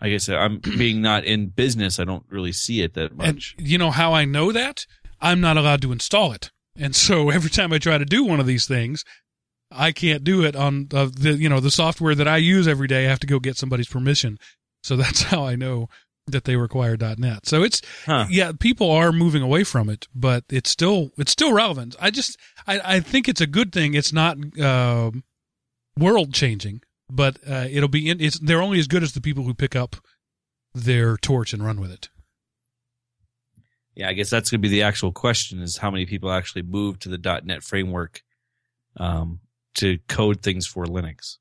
I guess I'm being not in business. I don't really see it that much. and you know how i know that i'm not allowed to install it and so every time i try to do one of these things i can't do it on uh, the you know the software that i use every day i have to go get somebody's permission so that's how i know that they require net so it's Huh. yeah people are moving away from it but it's still it's still relevant i just i, I think it's a good thing it's not um world changing but uh, it'll be in, it's they're only as good as the people who pick up their torch and run with it Yeah, I guess that's going to be the actual question is how many people actually move to the .NET framework um, to code things for Linux.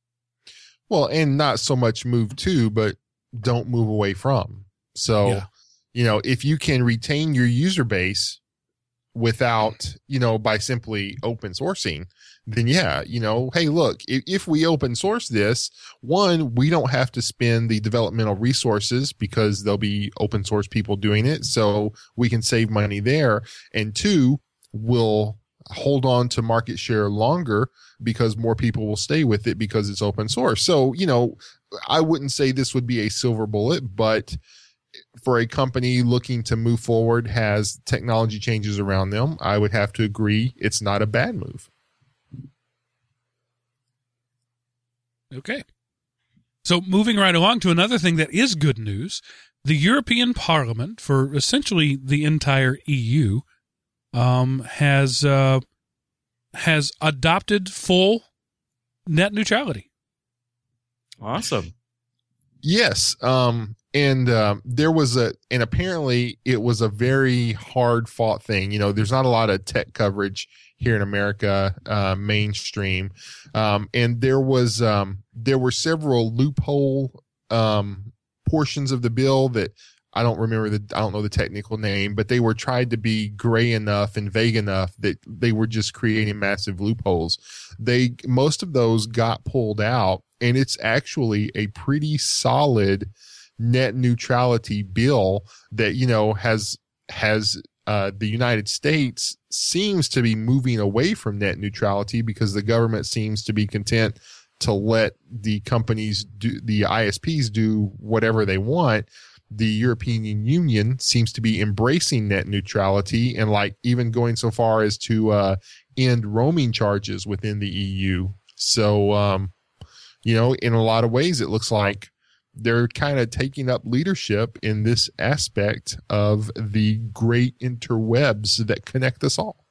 Well, and not so much move to, but don't move away from. So, Yeah. you know, if you can retain your user base without, you know, by simply open sourcing, then yeah, you know, hey, look, if, if we open source this, one, we don't have to spend the developmental resources because there'll be open source people doing it. So we can save money there. And two, we'll hold on to market share longer because more people will stay with it because it's open source. So, you know, I wouldn't say this would be a silver bullet, but for a company looking to move forward has technology changes around them, I would have to agree it's not a bad move. Okay. So moving right along to another thing that is good news, the European Parliament for essentially the entire EU um, has uh, has adopted full net neutrality. Awesome. Yes. Um, and um, there was a and apparently it was a very hard fought thing you know there's not a lot of tech coverage here in america uh, mainstream um, and there was um, there were several loophole um, portions of the bill that I don't remember the I don't know the technical name, but they were tried to be gray enough and vague enough that they were just creating massive loopholes. They most of those got pulled out, and it's actually a pretty solid net neutrality bill that you know has has uh, the United States seems to be moving away from net neutrality because the government seems to be content to let the companies do the ISPs do whatever they want the European Union seems to be embracing net neutrality and like even going so far as to uh, end roaming charges within the EU. So, um, you know, in a lot of ways, it looks like they're kind of taking up leadership in this aspect of the great interwebs that connect us all.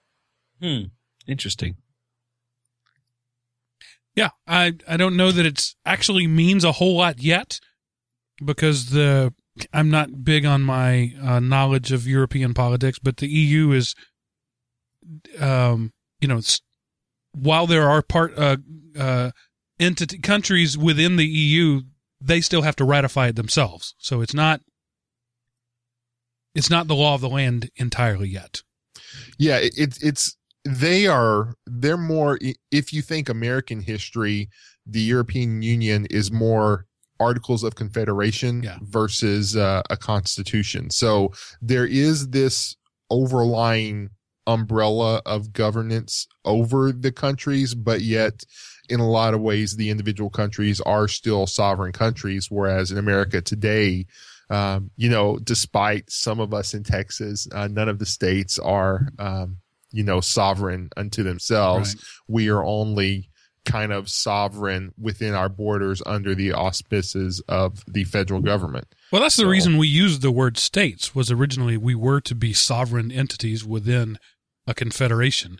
Hmm. Interesting. Yeah, I I don't know that it's actually means a whole lot yet because the I'm not big on my uh, knowledge of European politics, but the EU is, um, you know, while there are part uh, uh, entity countries within the EU, they still have to ratify it themselves. So it's not it's not the law of the land entirely yet. Yeah, it's it, it's they are they're more if you think American history, the European Union is more articles of confederation yeah. versus uh, a constitution. So there is this overlying umbrella of governance over the countries, but yet in a lot of ways, the individual countries are still sovereign countries. Whereas in America today, um, you know, despite some of us in Texas, uh, none of the states are, um, you know, sovereign unto themselves. Right. We are only kind of sovereign within our borders under the auspices of the federal government. Well, that's the reason we used the word states. Was originally we were to be sovereign entities within a confederation.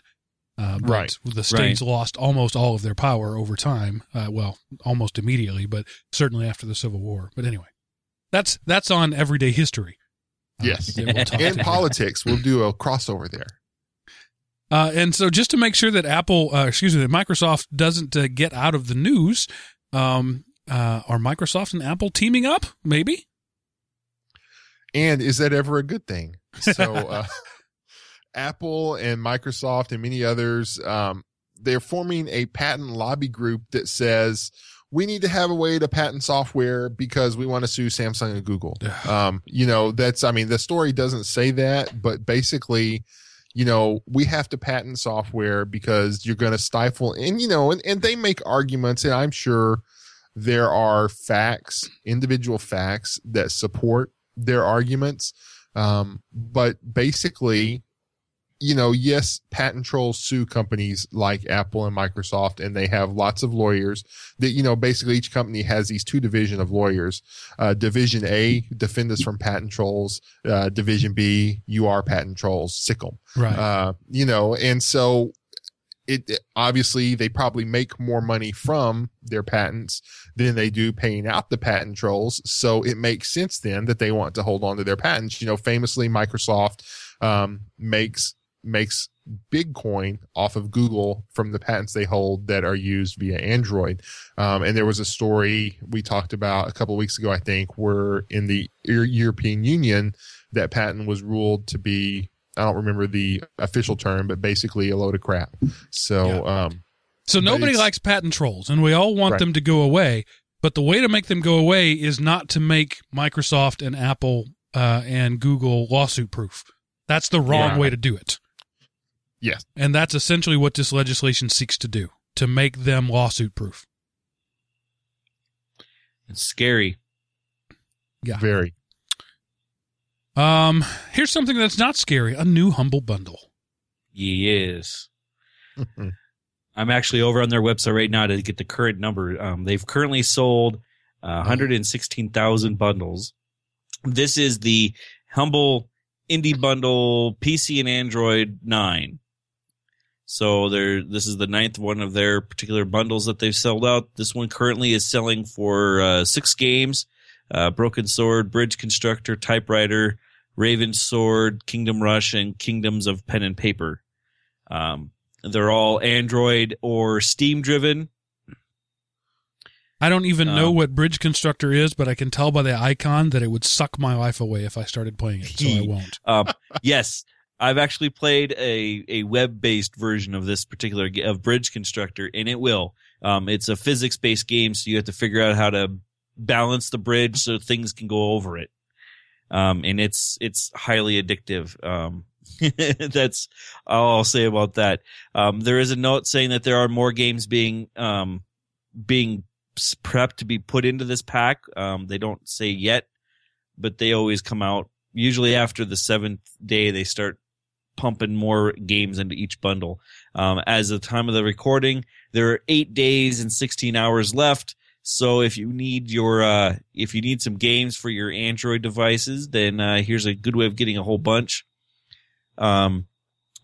Uh, but Right. The states lost almost all of their power over time. Uh, well, almost immediately, but certainly after the Civil War. But anyway, that's that's on everyday history. Uh, Yes. that we'll And politics, we'll do a crossover there. Uh, and so, just to make sure that Apple, uh, excuse me, that Microsoft doesn't uh, get out of the news, um, uh, are Microsoft and Apple teaming up? Maybe. And is that ever a good thing? So, uh, Apple and Microsoft and many others, um, they're forming a patent lobby group that says we need to have a way to patent software because we want to sue Samsung and Google. Um, you know, that's, I mean, the story doesn't say that, but basically, you know, we have to patent software because you're going to stifle, and, you know, and, and they make arguments, and I'm sure there are facts, individual facts that support their arguments. Um, but basically, you know, yes, patent trolls sue companies like Apple and Microsoft, and they have lots of lawyers that, you know, basically each company has these two division of lawyers. Uh, division A, defend us from patent trolls. Uh, division B, you are patent trolls, sickle. Right. Uh, you know, and so it it- obviously they probably make more money from their patents than they do paying out the patent trolls. So it makes sense then that they want to hold on to their patents. You know, famously Microsoft um, makes makes Bitcoin off of Google from the patents they hold that are used via Android. Um, and there was a story we talked about a couple of weeks ago, I think, where in the European Union, that patent was ruled to be, I don't remember the official term, but basically a load of crap. So, um, So nobody likes patent trolls, and we all want Right. them to go away. But the way to make them go away is not to make Microsoft and Apple uh, and Google lawsuit proof. That's the wrong Yeah. way to do it. Yes. And that's essentially what this legislation seeks to do to make them lawsuit proof. It's scary. Yeah. very. Um, here's something that's not scary a new Humble Bundle. Yes. I'm actually over on their website right now to get the current number. Um, they've currently sold uh, 116,000 bundles. This is the humble indie bundle PC and Android 9. So they're, this is the ninth one of their particular bundles that they've sold out. This one currently is selling for uh, six games. uh, Broken Sword, Bridge Constructor, Type:Rider, Raven Sword, Kingdom Rush, and Kingdoms of Pen and Paper. Um, they're all Android or Steam driven. I don't even know Um, what Bridge Constructor is, but I can tell by the icon that it would suck my life away if I started playing it, so I won't. Um, yes, I've actually played a, a web based version of this particular of Bridge Constructor, and it will. Um, it's a physics based game, so you have to figure out how to balance the bridge so things can go over it. Um, and it's it's highly addictive. Um, that's all I'll say about that. Um, there is a note saying that there are more games being um, being prepped to be put into this pack. Um, they don't say yet, but they always come out. Usually after the seventh day, they start pumping more games into each bundle. Um, as of the time of the recording, there are eight days and 16 hours left. So if you need your, uh, if you need some games for your Android devices, then, uh, here's a good way of getting a whole bunch. Um,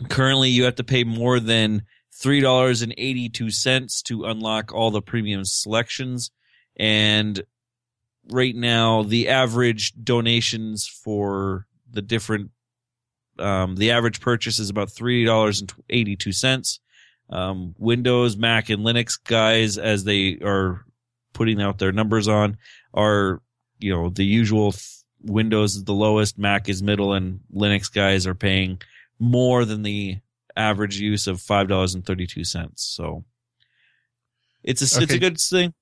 currently you have to pay more than $3.82 to unlock all the premium selections. And right now, the average donations for the different um, the average purchase is about three dollars and eighty two cents. Um, Windows, Mac, and Linux guys, as they are putting out their numbers on, are you know the usual. th- Windows is the lowest, Mac is middle, and Linux guys are paying more than the average use of five dollars and thirty two cents. So it's a it's a good thing.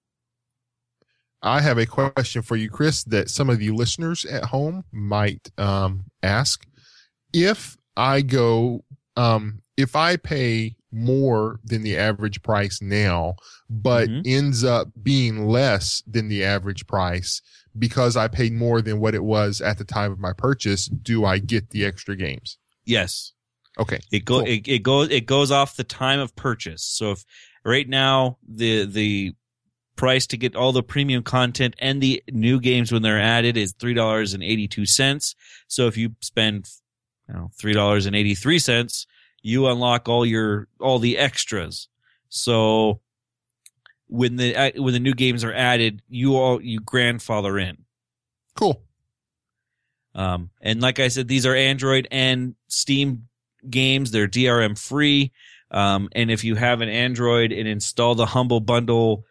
I have a question for you, Chris, that some of you listeners at home might um, ask. If I go, um, if I pay more than the average price now, but Mhm. ends up being less than the average price because I paid more than what it was at the time of my purchase, do I get the extra games? Yes. Okay. It go Cool. it, it goes it goes off the time of purchase. So if right now the the price to get all the premium content and the new games when they're added is three dollars and eighty two cents. So if you spend you know three dollars and eighty three cents, you unlock all your all the extras. So when the uh, when the new games are added, you all you grandfather in. Cool. Um, and like I said, these are Android and Steam games. They're DRM free. Um, and if you have an Android and install the Humble Bundle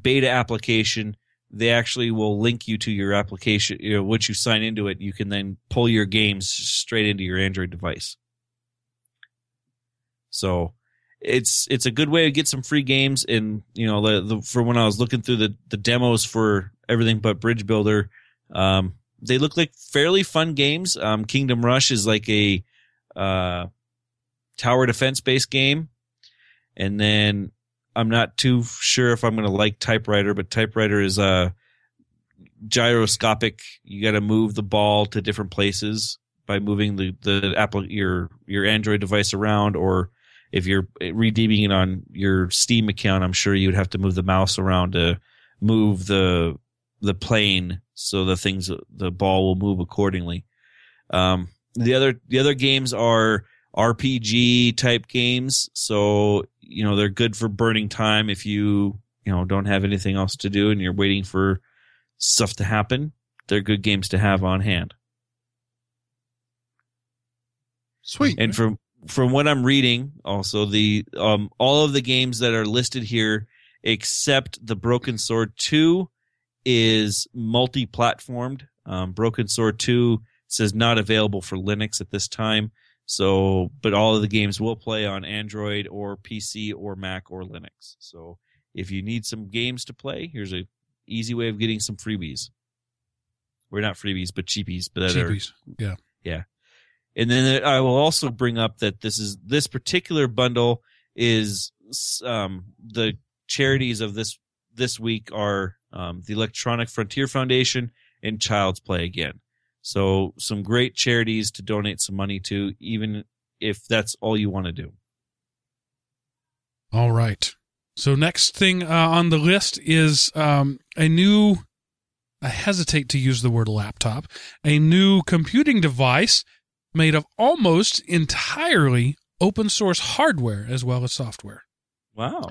beta application, they actually will link you to your application. You know, once you sign into it, you can then pull your games straight into your Android device. So it's it's a good way to get some free games. And you know, the, the for when I was looking through the the demos for everything but Bridge Builder, um, they look like fairly fun games. Um, Kingdom Rush is like a uh, tower defense based game, and then I'm not too sure if I'm going to like Type:Rider, but Type:Rider is uh, gyroscopic. You got to move the ball to different places by moving the the Apple your your Android device around, or if you're redeeming it on your Steam account, I'm sure you'd have to move the mouse around to move the the plane so the things the ball will move accordingly. Um, the other the other games are RPG type games, so you know they're good for burning time if you you know don't have anything else to do and you're waiting for stuff to happen. They're good games to have on hand. Sweet. And from from what I'm reading, also the um all of the games that are listed here, except the Broken Sword Two, is multi-platformed. Um, Broken Sword Two says not available for Linux at this time. So, but all of the games will play on Android or PC or Mac or Linux. So, if you need some games to play, here's a easy way of getting some freebies. We're not freebies, but cheapies. But that are Yeah. Yeah. And then I will also bring up that this is this particular bundle is um, the charities of this this week are um, the Electronic Frontier Foundation and Child's Play again. So some great charities to donate some money to, even if that's all you want to do. All right. So next thing uh, on the list is um, a new. I hesitate to use the word laptop. A new computing device made of almost entirely open source hardware as well as software. Wow.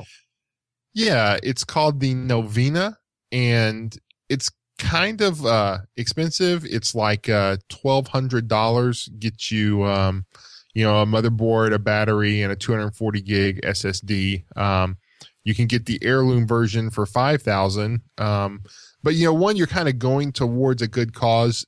Yeah, it's called the Novena, and it's kind of uh, expensive. It's like uh, twelve hundred dollars gets you, um, you know, a motherboard, a battery, and a two hundred forty gig SSD. Um, you can get the heirloom version for five thousand. Um, but you know, one you're kind of going towards a good cause.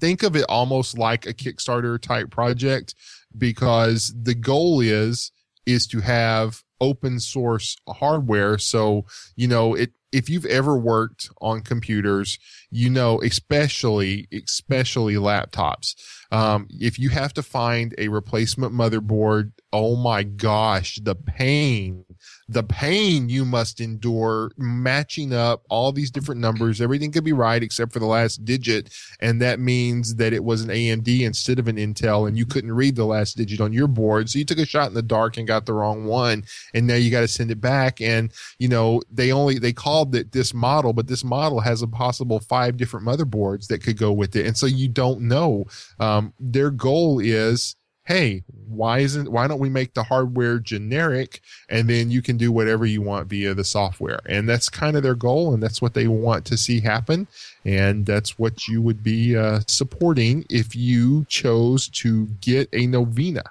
Think of it almost like a Kickstarter type project because the goal is is to have open source hardware. So you know it if you've ever worked on computers, you know, especially, especially laptops, um, if you have to find a replacement motherboard, oh my gosh, the pain, the pain you must endure matching up all these different numbers. Everything could be right except for the last digit. And that means that it was an AMD instead of an Intel and you couldn't read the last digit on your board. So you took a shot in the dark and got the wrong one. And now you got to send it back. And, you know, they only, they called it this model, but this model has a possible five different motherboards that could go with it. And so you don't know. Um, their goal is, hey, why isn't why don't we make the hardware generic and then you can do whatever you want via the software. And that's kind of their goal and that's what they want to see happen. And that's what you would be uh, supporting if you chose to get a novena.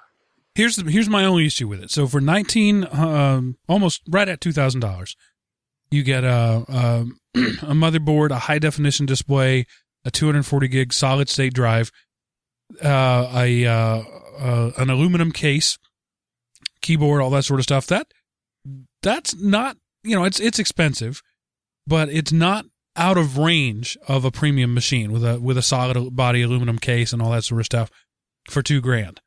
Here's the, here's my only issue with it. So for 19 um, almost right at $2000 you get a, a, a motherboard a high definition display a 240 gig solid state drive uh, a uh, uh, an aluminum case, keyboard, all that sort of stuff. That that's not you know it's it's expensive, but it's not out of range of a premium machine with a with a solid body aluminum case and all that sort of stuff for two grand.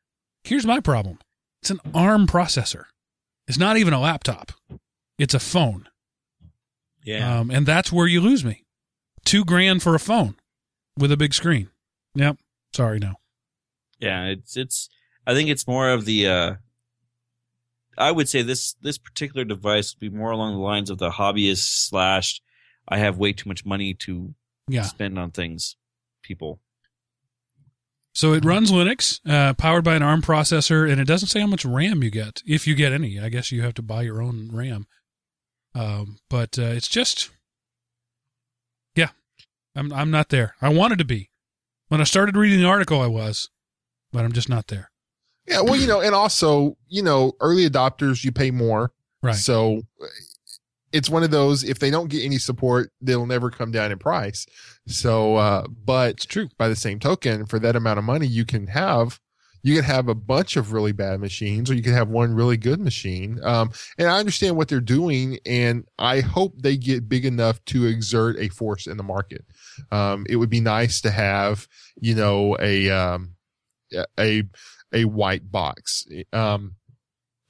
Here's my problem: it's an ARM processor. It's not even a laptop. It's a phone. Yeah, um, and that's where you lose me. Two grand for a phone with a big screen. Yep. Sorry, no. Yeah, it's it's. I think it's more of the. uh I would say this this particular device would be more along the lines of the hobbyist slash. I have way too much money to yeah. spend on things. People. So it runs Linux, uh, powered by an ARM processor, and it doesn't say how much RAM you get, if you get any. I guess you have to buy your own RAM. Um, but uh, it's just, yeah, I'm I'm not there. I wanted to be. When I started reading the article, I was but I'm just not there. Yeah, well, you know, and also, you know, early adopters you pay more. Right. So it's one of those if they don't get any support, they'll never come down in price. So uh but it's true. By the same token, for that amount of money you can have you can have a bunch of really bad machines or you can have one really good machine. Um, and I understand what they're doing and I hope they get big enough to exert a force in the market. Um, it would be nice to have, you know, a, um, a a white box. Um,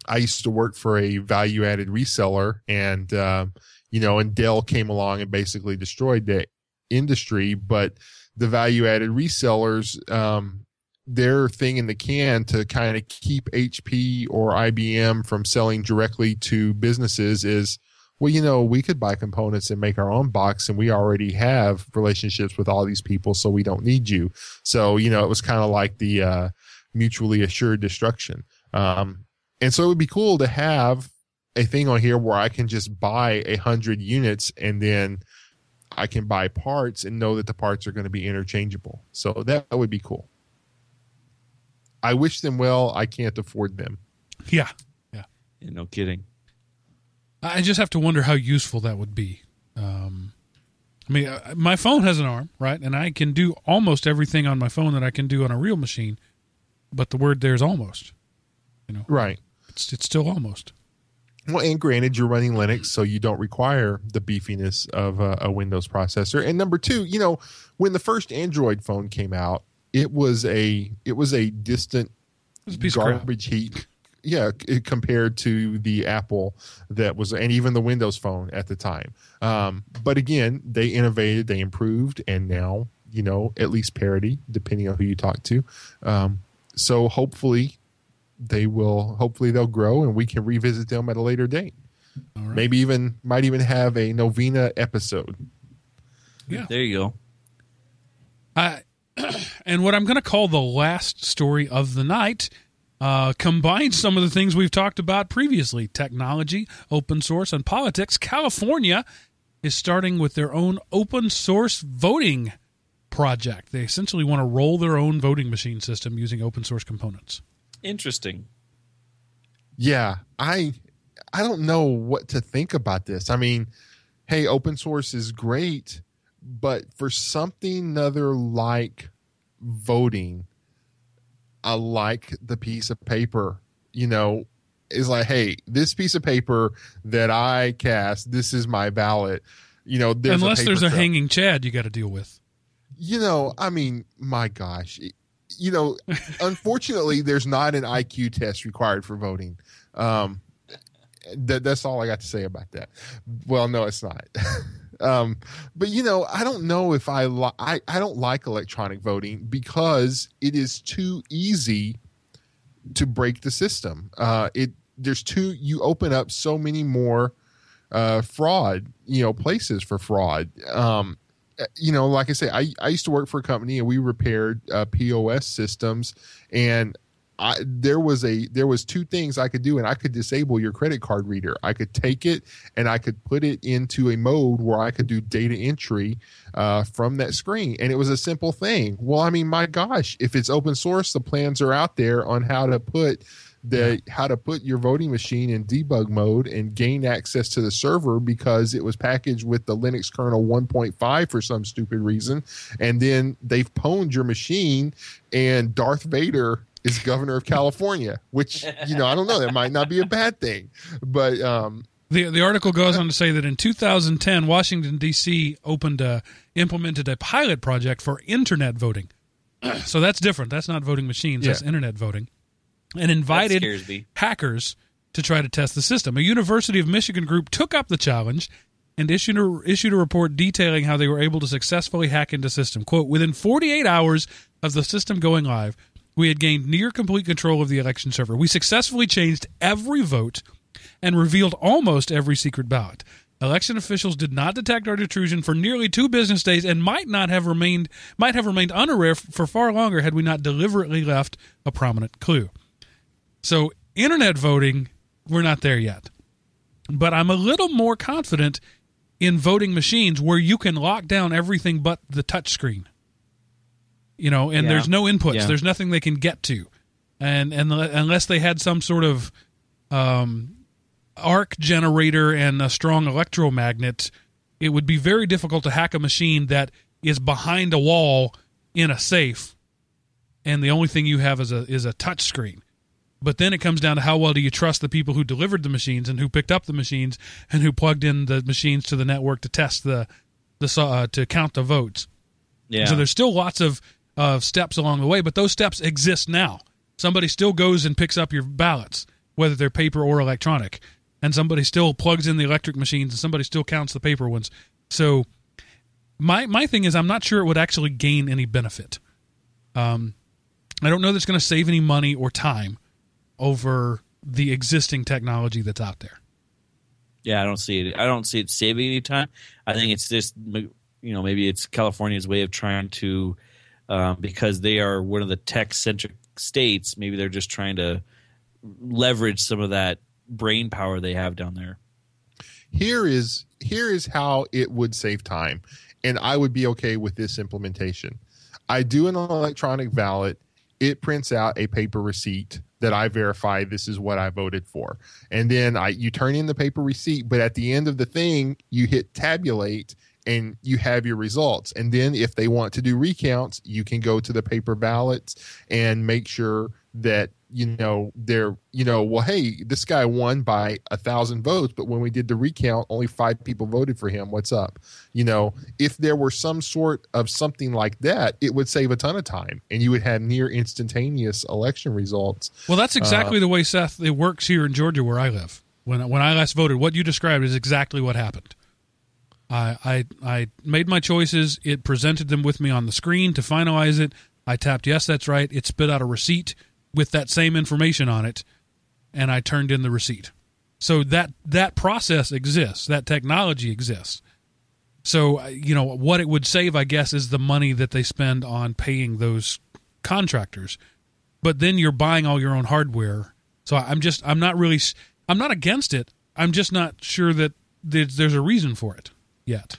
I used to work for a value added reseller, and uh, you know, and Dell came along and basically destroyed the industry. But the value added resellers, um, their thing in the can to kind of keep HP or IBM from selling directly to businesses is well, you know, we could buy components and make our own box, and we already have relationships with all these people, so we don't need you. So, you know, it was kind of like the uh, mutually assured destruction. Um, and so it would be cool to have a thing on here where I can just buy a hundred units and then I can buy parts and know that the parts are going to be interchangeable. So that would be cool. I wish them well. I can't afford them. Yeah. Yeah. yeah no kidding. I just have to wonder how useful that would be. Um, I mean, uh, my phone has an arm, right? And I can do almost everything on my phone that I can do on a real machine. But the word there is almost. You know, right? It's it's still almost. Well, and granted, you're running Linux, so you don't require the beefiness of a, a Windows processor. And number two, you know, when the first Android phone came out, it was a it was a distant was a garbage heap yeah, compared to the Apple that was, and even the Windows Phone at the time. Um, but again, they innovated, they improved, and now you know at least parity, depending on who you talk to. Um, so hopefully, they will. Hopefully, they'll grow, and we can revisit them at a later date. Right. Maybe even might even have a novena episode. Yeah, there you go. I and what I'm going to call the last story of the night uh, combines some of the things we've talked about previously technology, open source, and politics. California is starting with their own open source voting project. They essentially want to roll their own voting machine system using open source components. Interesting. Yeah, I I don't know what to think about this. I mean, hey, open source is great, but for something other like voting, I like the piece of paper. You know, is like, hey, this piece of paper that I cast, this is my ballot. You know, there's unless a there's a trail. hanging Chad you got to deal with. You know, I mean, my gosh. You know, unfortunately, there's not an IQ test required for voting. Um, that, that's all I got to say about that. Well, no, it's not. um, but you know, I don't know if I, li- I I don't like electronic voting because it is too easy to break the system. Uh, it there's too you open up so many more uh, fraud, you know, places for fraud. Um, you know, like I say, I, I used to work for a company and we repaired uh, POS systems, and I there was a there was two things I could do, and I could disable your credit card reader. I could take it and I could put it into a mode where I could do data entry uh, from that screen, and it was a simple thing. Well, I mean, my gosh, if it's open source, the plans are out there on how to put the how to put your voting machine in debug mode and gain access to the server because it was packaged with the Linux kernel 1.5 for some stupid reason, and then they've pwned your machine, and Darth Vader is governor of California, which you know I don't know that might not be a bad thing, but um, The the article goes on to say that in 2010, Washington D.C. opened a, implemented a pilot project for internet voting. so that's different. That's not voting machines. That's internet voting, and invited hackers to try to test the system. A University of Michigan group took up the challenge and issued a, issued a report detailing how they were able to successfully hack into the system. Quote, within 48 hours of the system going live, we had gained near complete control of the election server. We successfully changed every vote and revealed almost every secret ballot. Election officials did not detect our intrusion for nearly two business days and might not have remained might have remained unaware for far longer had we not deliberately left a prominent clue. So, internet voting, we're not there yet. But I'm a little more confident in voting machines where you can lock down everything but the touch screen. You know, and Yeah. there's no inputs. Yeah. There's nothing they can get to. And and unless they had some sort of um, arc generator and a strong electromagnet, it would be very difficult to hack a machine that is behind a wall in a safe, and the only thing you have is a is a touch screen. But then it comes down to how well do you trust the people who delivered the machines and who picked up the machines and who plugged in the machines to the network to test the the uh, to count the votes. Yeah. So there's still lots of uh, steps along the way, but those steps exist now. Somebody still goes and picks up your ballots, whether they're paper or electronic, and somebody still plugs in the electric machines, and somebody still counts the paper ones. So my my thing is, I'm not sure it would actually gain any benefit. Um, I don't know that's going to save any money or time over the existing technology that's out there. Yeah, I don't see it. I don't see it saving any time. I think it's just you know maybe it's California's way of trying to um, because they are one of the tech centric states. Maybe they're just trying to leverage some of that brain power they have down there. here is here is how it would save time and i would be okay with this implementation i do an electronic ballot it prints out a paper receipt that i verify this is what i voted for. And then i you turn in the paper receipt but at the end of the thing you hit tabulate and you have your results. And then if they want to do recounts you can go to the paper ballots and make sure that you know they're you know well hey this guy won by a thousand votes but when we did the recount only five people voted for him what's up you know if there were some sort of something like that it would save a ton of time and you would have near instantaneous election results Well, that's exactly uh, the way Seth it works here in Georgia, where I live. When when I last voted, what you described is exactly what happened. I I I made my choices. It presented them with me on the screen to finalize it. I tapped yes, that's right. It spit out a receipt with that same information on it, and I turned in the receipt. So that that process exists. That technology exists. So uh, you know what it would save, I guess, is the money that they spend on paying those contractors but then you're buying all your own hardware. So I'm just I'm not really I'm not against it. I'm just not sure that there's, there's a reason for it. yet.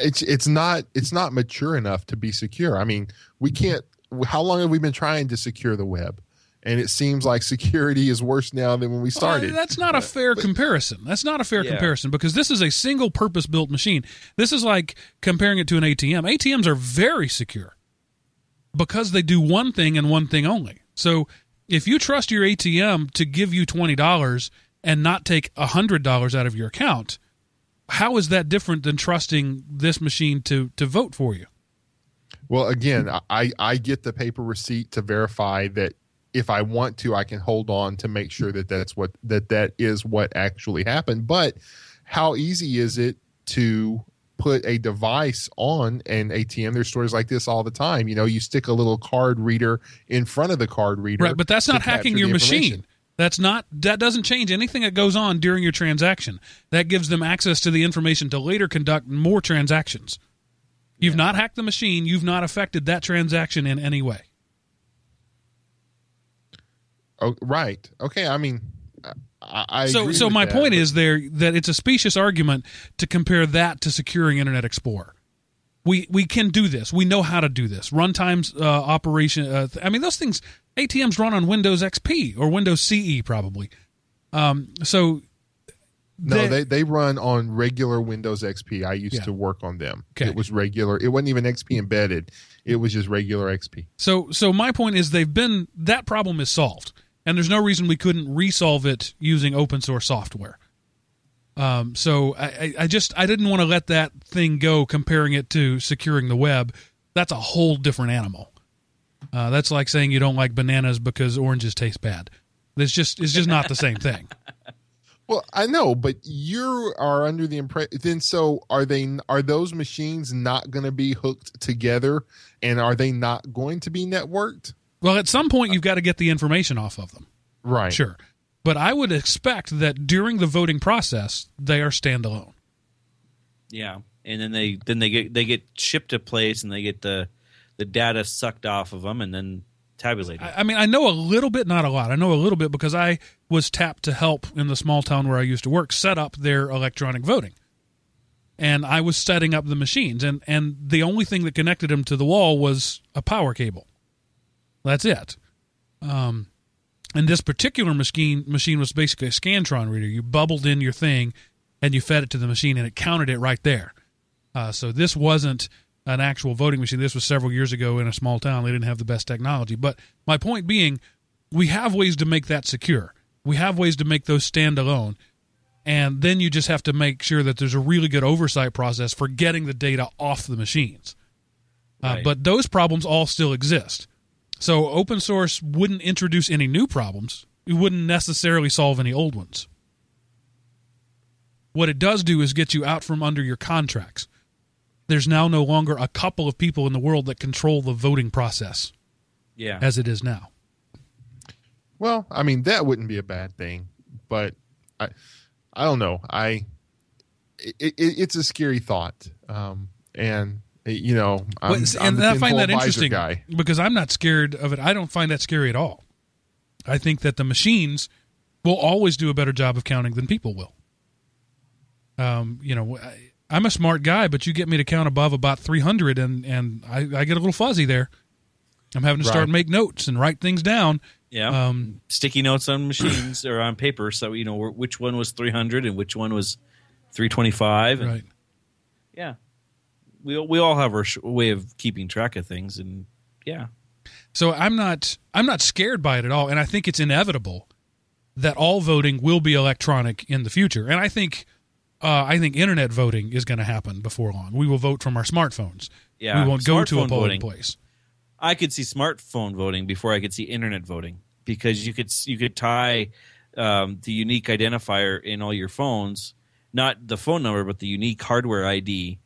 it's it's not it's not mature enough to be secure. I mean, we can't. How long have we been trying to secure the web? And it seems like security is worse now than when we started. Well, that's not a fair comparison. That's not a fair Yeah. comparison because this is a single purpose built machine. This is like comparing it to an ATM. ATMs are very secure because they do one thing and one thing only. So if you trust your ATM to give you $20 and not take $100 out of your account, how is that different than trusting this machine to, to vote for you? Well, again, I I get the paper receipt to verify that if I want to, I can hold on to make sure that that's what that that is what actually happened. But how easy is it to put a device on an ATM? There's stories like this all the time. You know, you stick a little card reader in front of the card reader, Right, but that's not hacking your machine. That's not that doesn't change anything that goes on during your transaction. That gives them access to the information to later conduct more transactions. You've not hacked the machine, you've not affected that transaction in any way. Oh, right. Okay. I mean, I, I so agree so my that, point but- is there that it's a specious argument to compare that to securing Internet Explorer. We we can do this. We know how to do this. Runtimes uh, operation. Uh, th- I mean, those things. ATMs run on Windows XP or Windows CE probably. Um, so No, they- they, they run on regular Windows XP. I used Yeah. to work on them. Okay. It was regular. It wasn't even XP embedded. It was just regular XP. So so my point is they've been that problem is solved, and there's no reason we couldn't resolve it using open source software. Um, so I, I- just I didn't want to let that thing go comparing it to securing the web. That's a whole different animal. Uh, that's like saying you don't like bananas because oranges taste bad. It's just it's just not the same thing. Well, I know, but you are under the impression. Then, so are they? Are those machines not going to be hooked together, and are they not going to be networked? Well, at some point uh, you've got to get the information off of them. Right. Sure. But I would expect that during the voting process, they are standalone. Yeah, and then they then they get they get shipped to place and they get the the data sucked off of them and then I I mean, I know a little bit, not a lot. I know a little bit because I was tapped to help in the small town where I used to work set up their electronic voting. And I was setting up the machines, and, and the only thing that connected them to the wall was a power cable. That's it. Um, and this particular machine machine was basically a Scantron reader. You bubbled in your thing, and you fed it to the machine, and it counted it right there. Uh, so this wasn't an actual voting machine. This was several years ago in a small town. They didn't have the best technology. But my point being, we have ways to make that secure. We have ways to make those stand alone. And then you just have to make sure that there's a really good oversight process for getting the data off the machines. Uh, but those problems all still exist. So open source wouldn't introduce any new problems. It wouldn't necessarily solve any old ones. What it does do is get you out from under your contracts. There's now no longer a couple of people in the world that control the voting process yeah, as it is now. Well, I mean that wouldn't be a bad thing, but I, I don't know. I, it, it, it's a scary thought, um, and you know, I'm, Well, I'm and the I find that interesting guy. because I'm not scared of it. I don't find that scary at all. I think that the machines will always do a better job of counting than people will. Um, you know, I, I'm a smart guy, but you get me to count above about 300, and and I, I get a little fuzzy there. I'm having to start Right. make notes and write things down. yeah. Um, Sticky notes on machines or on paper, so you know which one was three hundred and which one was three twenty five. right. Yeah, we we all have our sh- way of keeping track of things, and yeah, So I'm not I'm not scared by it at all, and I think it's inevitable that all voting will be electronic in the future. And I think uh, I think internet voting is going to happen before long. We will vote from our smartphones. yeah. we won't go to a polling voting. place. I could see smartphone voting before I could see internet voting because you could you could tie um, the unique identifier in all your phones, not the phone number, but the unique hardware ID.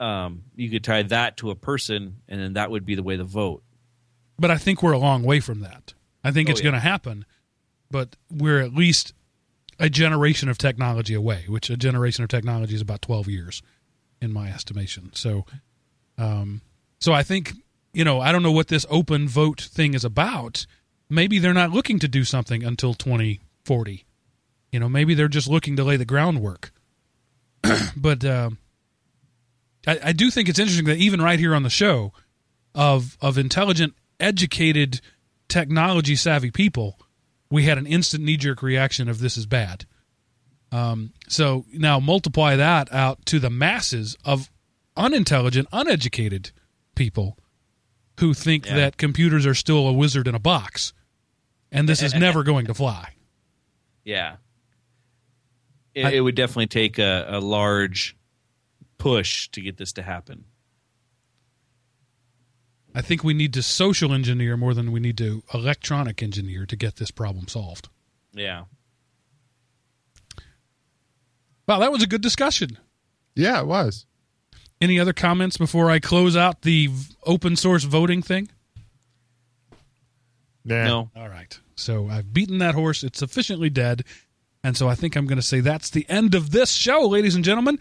Um, you could tie that to a person, and then that would be the way to vote. But I think we're a long way from that. I think Oh, it's yeah. going to happen, but we're at least a generation of technology away. Which a generation of technology is about twelve years, in my estimation. So, um, so I think you know I don't know what this open vote thing is about. Maybe they're not looking to do something until twenty forty. You know, maybe they're just looking to lay the groundwork. but um, I, I do think it's interesting that even right here on the show, of of intelligent, educated, technology savvy people, we had an instant knee jerk reaction of this is bad. Um, so now multiply that out to the masses of unintelligent, uneducated people who think Yeah. that computers are still a wizard in a box, and this is never going to fly. Yeah. It, I- it would definitely take a, a large push to get this to happen. I think we need to social engineer more than we need to electronic engineer to get this problem solved. Yeah. Wow, that was a good discussion. Yeah, it was. Any other comments before I close out the open source voting thing? Nah. No. All right. So I've beaten that horse. It's sufficiently dead. And so I think I'm going to say that's the end of this show, ladies and gentlemen.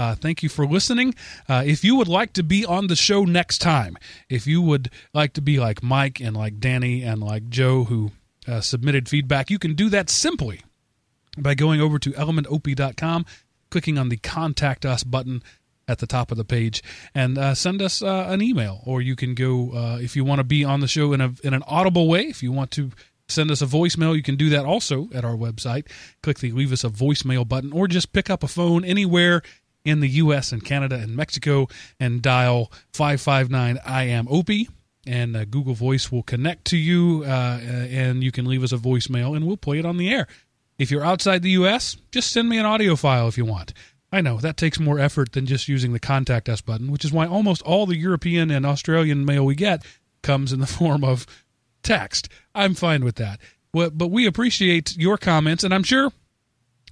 Uh, thank you for listening. Uh, if you would like to be on the show next time, if you would like to be like Mike and like Danny and like Joe who uh, submitted feedback, you can do that simply by going over to elementop.com, clicking on the contact us button at the top of the page, and uh, send us uh, an email. Or you can go uh, if you want to be on the show in a in an audible way. If you want to send us a voicemail, you can do that also at our website. Click the leave us a voicemail button, or just pick up a phone anywhere in the U.S. and Canada and Mexico and dial five five nine I am Opie. And uh, Google Voice will connect to you, uh, and you can leave us a voicemail, and we'll play it on the air. If you're outside the U.S., just send me an audio file if you want. I know that takes more effort than just using the contact us button, which is why almost all the European and Australian mail we get comes in the form of text. I'm fine with that. But we appreciate your comments, and I'm sure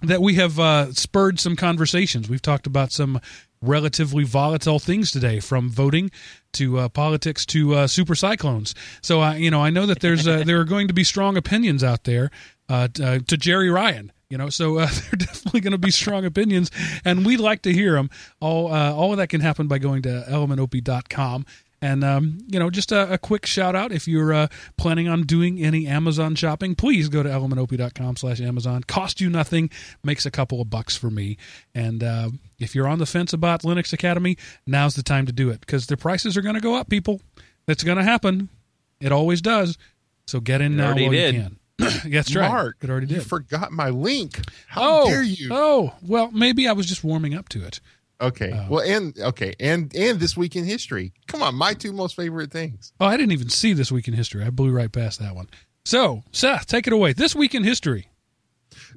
that we have uh, spurred some conversations. We've talked about some relatively volatile things today, from voting to uh, politics to uh, super cyclones. So, uh, you know, I know that there's uh, there are going to be strong opinions out there uh, t- uh, to Jeri Ryan. You know, so uh, there are definitely going to be strong opinions, and we'd like to hear them. All uh, all of that can happen by going to elementop.com. And um, you know, just a, a quick shout out if you're uh, planning on doing any Amazon shopping, please go to elementop.com slash Amazon. Cost you nothing, makes a couple of bucks for me. And uh, if you're on the fence about Linux Academy, now's the time to do it because the prices are going to go up. People, that's going to happen. It always does. So get in It now while did. you can. That's right. Mark, it already you forgot my link. How oh, dare you? oh, well, maybe I was just warming up to it. Okay. Oh. well, and okay, and and this week in history. Come on, my two most favorite things. Oh, I didn't even see this week in history. I blew right past that one. So, Seth, take it away. This week in history.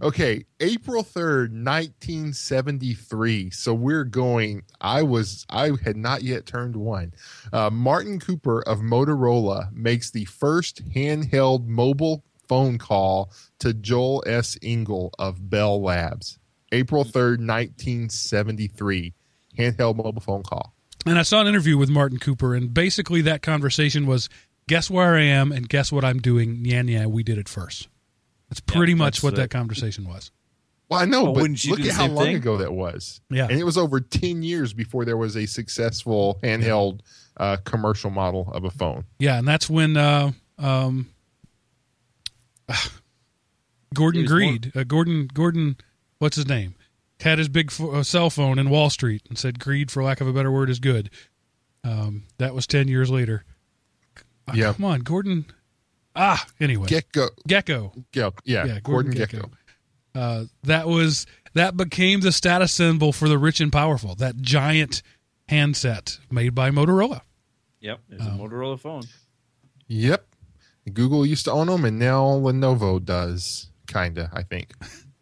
Okay, April 3rd, 1973. So we're going I was I had not yet turned 1. Uh, Martin Cooper of Motorola makes the first handheld mobile phone call to Joel S. Engel of Bell Labs. April 3rd, 1973. Handheld mobile phone call. And I saw an interview with Martin Cooper, and basically that conversation was guess where I am and guess what I'm doing. Yeah, yeah, we did it first. That's pretty much that's what it. that conversation was. Well, I know, Well, but look at how long thing? ago that was. Yeah. And it was over 10 years before there was a successful handheld uh, commercial model of a phone. Yeah, and that's when uh, um, Gordon It more- Greed, uh, Gordon Gordon, what's his name, had his big pho- uh, cell phone in Wall Street and said greed, for lack of a better word, is good. Um, that was ten years later. Ah, Yeah. come on, Gordon. Ah, anyway, Gekko. Gekko. Yeah, yeah, Yeah, Gordon, Gordon Gekko. Gekko. Uh, that was that became the status symbol for the rich and powerful. That giant handset made by Motorola. Yep. It's Oh. a Motorola phone. Yep. Google used to own them, and now Lenovo does. Kinda, I think.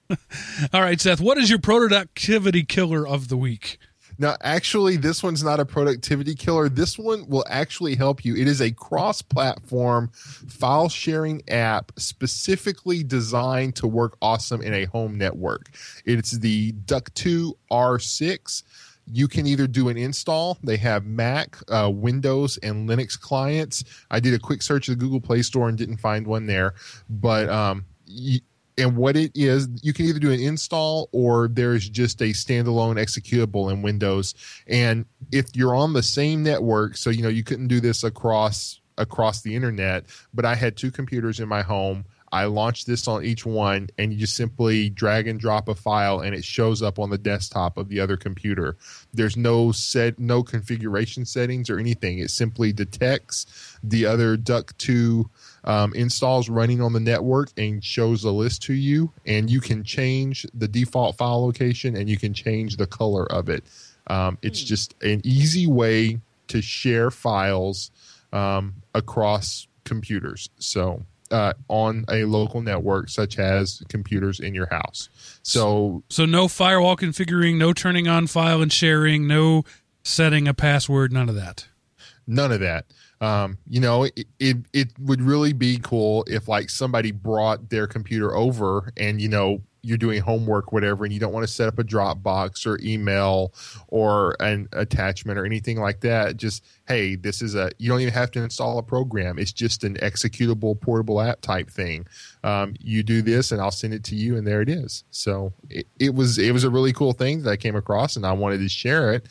All right, Seth, what is your productivity killer of the week? Now, actually, this one's not a productivity killer. This one will actually help you. It is a cross platform file sharing app specifically designed to work awesome in a home network. It's the Dukto R6. You can either do an install. They have Mac, uh, Windows, and Linux clients. I did a quick search of the Google Play Store and didn't find one there. But um, y- and what it is you can either do an install or there's just a standalone executable in windows and if you're on the same network so you know you couldn't do this across across the internet but i had two computers in my home I launched this on each one, and you just simply drag and drop a file, and it shows up on the desktop of the other computer. There's no set, no configuration settings or anything. It simply detects the other Dukto um, installs running on the network and shows a list to you, and you can change the default file location and you can change the color of it. Um, it's just an easy way to share files um, across computers. So uh, on a local network, such as computers in your house. So So no firewall configuring, no turning on file and sharing, no setting a password, none of that. none of that. Um, you know, it, it it would really be cool if like somebody brought their computer over and you know you're doing homework, whatever, and you don't want to set up a Dropbox or email or an attachment or anything like that. Just hey, this is a you don't even have to install a program. It's just an executable portable app type thing. Um, you do this, and I'll send it to you, and there it is. So it, it was it was a really cool thing that I came across, and I wanted to share it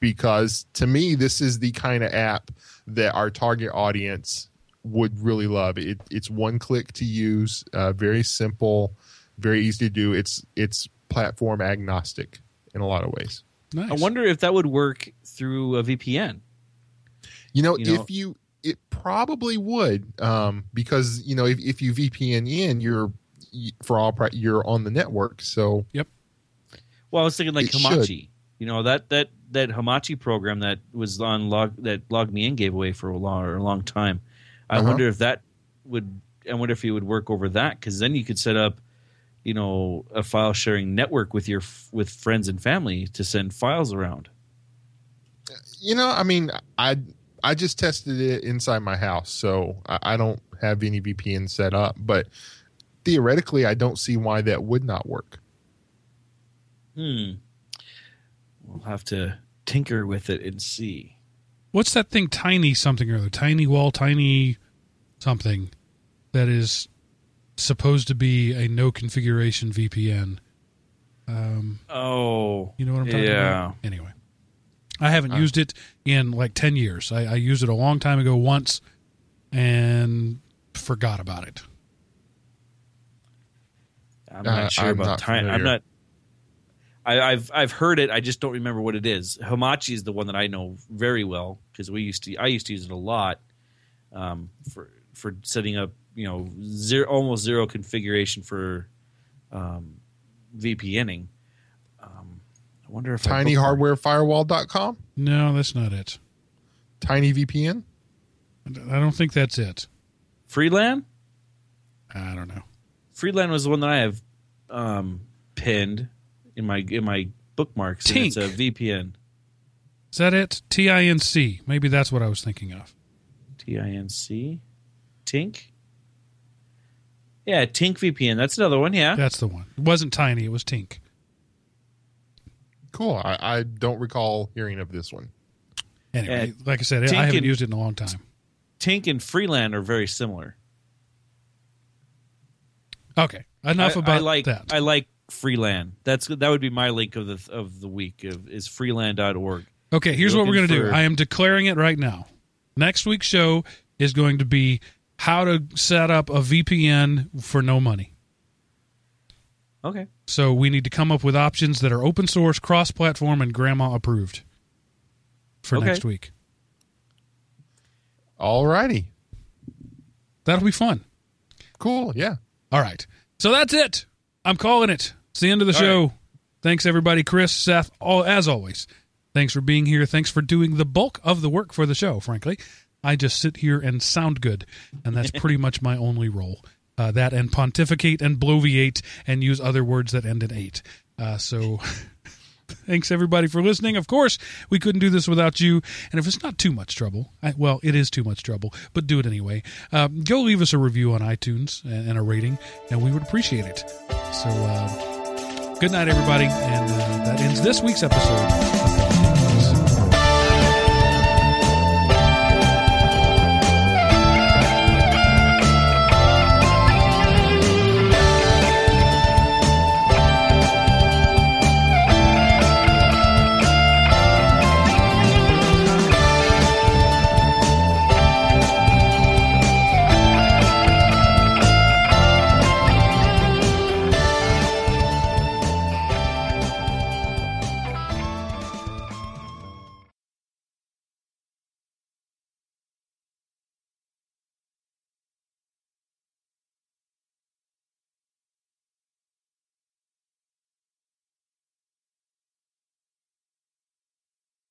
because to me, this is the kind of app that our target audience would really love. It, it's one click to use, uh, very simple, very easy to do. It's it's platform agnostic in a lot of ways. Nice. I wonder if that would work through a VPN. You know, You know- if you it probably would um, because you know if, if you VPN in, you're for all pri- you're on the network. So yep. Well, I was thinking like It should. Hamachi. You know that that that Hamachi program that was on log that LogMeIn gave away for a long or a long time. I Uh-huh. wonder if that would. I wonder if it would work over that because then you could set up, you know, a file sharing network with your with friends and family to send files around. you know, I mean, I I just tested it inside my house, so I, I don't have any VPN set up, but theoretically, I don't see why that would not work. Hmm. We'll have to tinker with it and see. What's that thing? Tiny something or other. Tiny wall, tiny something that is supposed to be a no configuration VPN. Um, Oh, you know what I'm talking Yeah. about? Anyway, I haven't Uh. used it in like 10 years. I, I used it a long time ago once and forgot about it. I'm Uh, not sure I'm about not time. I'm not. I, I've I've heard it. I just don't remember what it is. Hamachi is the one that I know very well because we used to. I used to use it a lot um, for for setting up. You know, zero almost zero configuration for um, VPNing. Um, I wonder if I bookmarked- tinyhardwarefirewall.com No, that's not it. tiny vpn I don't think that's it. Freelan. I don't know. Freelan was the one that I have um, pinned in my in my bookmarks. and It's a VPN. Is that it? T I N C. Maybe that's what I was thinking of. T I N C. Tinc. Yeah, Tinc VPN. That's another one. Yeah. That's the one. It wasn't tiny, it was Tinc. cool I, I don't recall hearing of this one Anyway, like I said, Tinc I haven't and- used it in a long time. Tinc and Freelan are very similar. Okay, enough I, about I like that. I like Freelan. That's that would be my link of the of the week of, is freelan.org. Okay, here's what we're going looking to do. I am declaring it right now. Next week's show is going to be how to set up a VPN for no money. Okay. So we need to come up with options that are open source, cross platform, and grandma approved for Okay. next week. all righty That'll be fun. cool yeah All right. So that's it. I'm calling it. It's the end of the All show. Thanks, everybody. Chris, Seth, all, as always, thanks for being here. Thanks for doing the bulk of the work for the show, frankly. I just sit here and sound good, and that's pretty much my only role. Uh, that and pontificate and bloviate and use other words that end in eight. Uh, so thanks, everybody, for listening. Of course, we couldn't do this without you. And if it's not too much trouble, I, well, it is too much trouble, but do it anyway. Um, go leave us a review on iTunes and, and a rating, and we would appreciate it. So, uh, good night, everybody. And uh, that ends this week's episode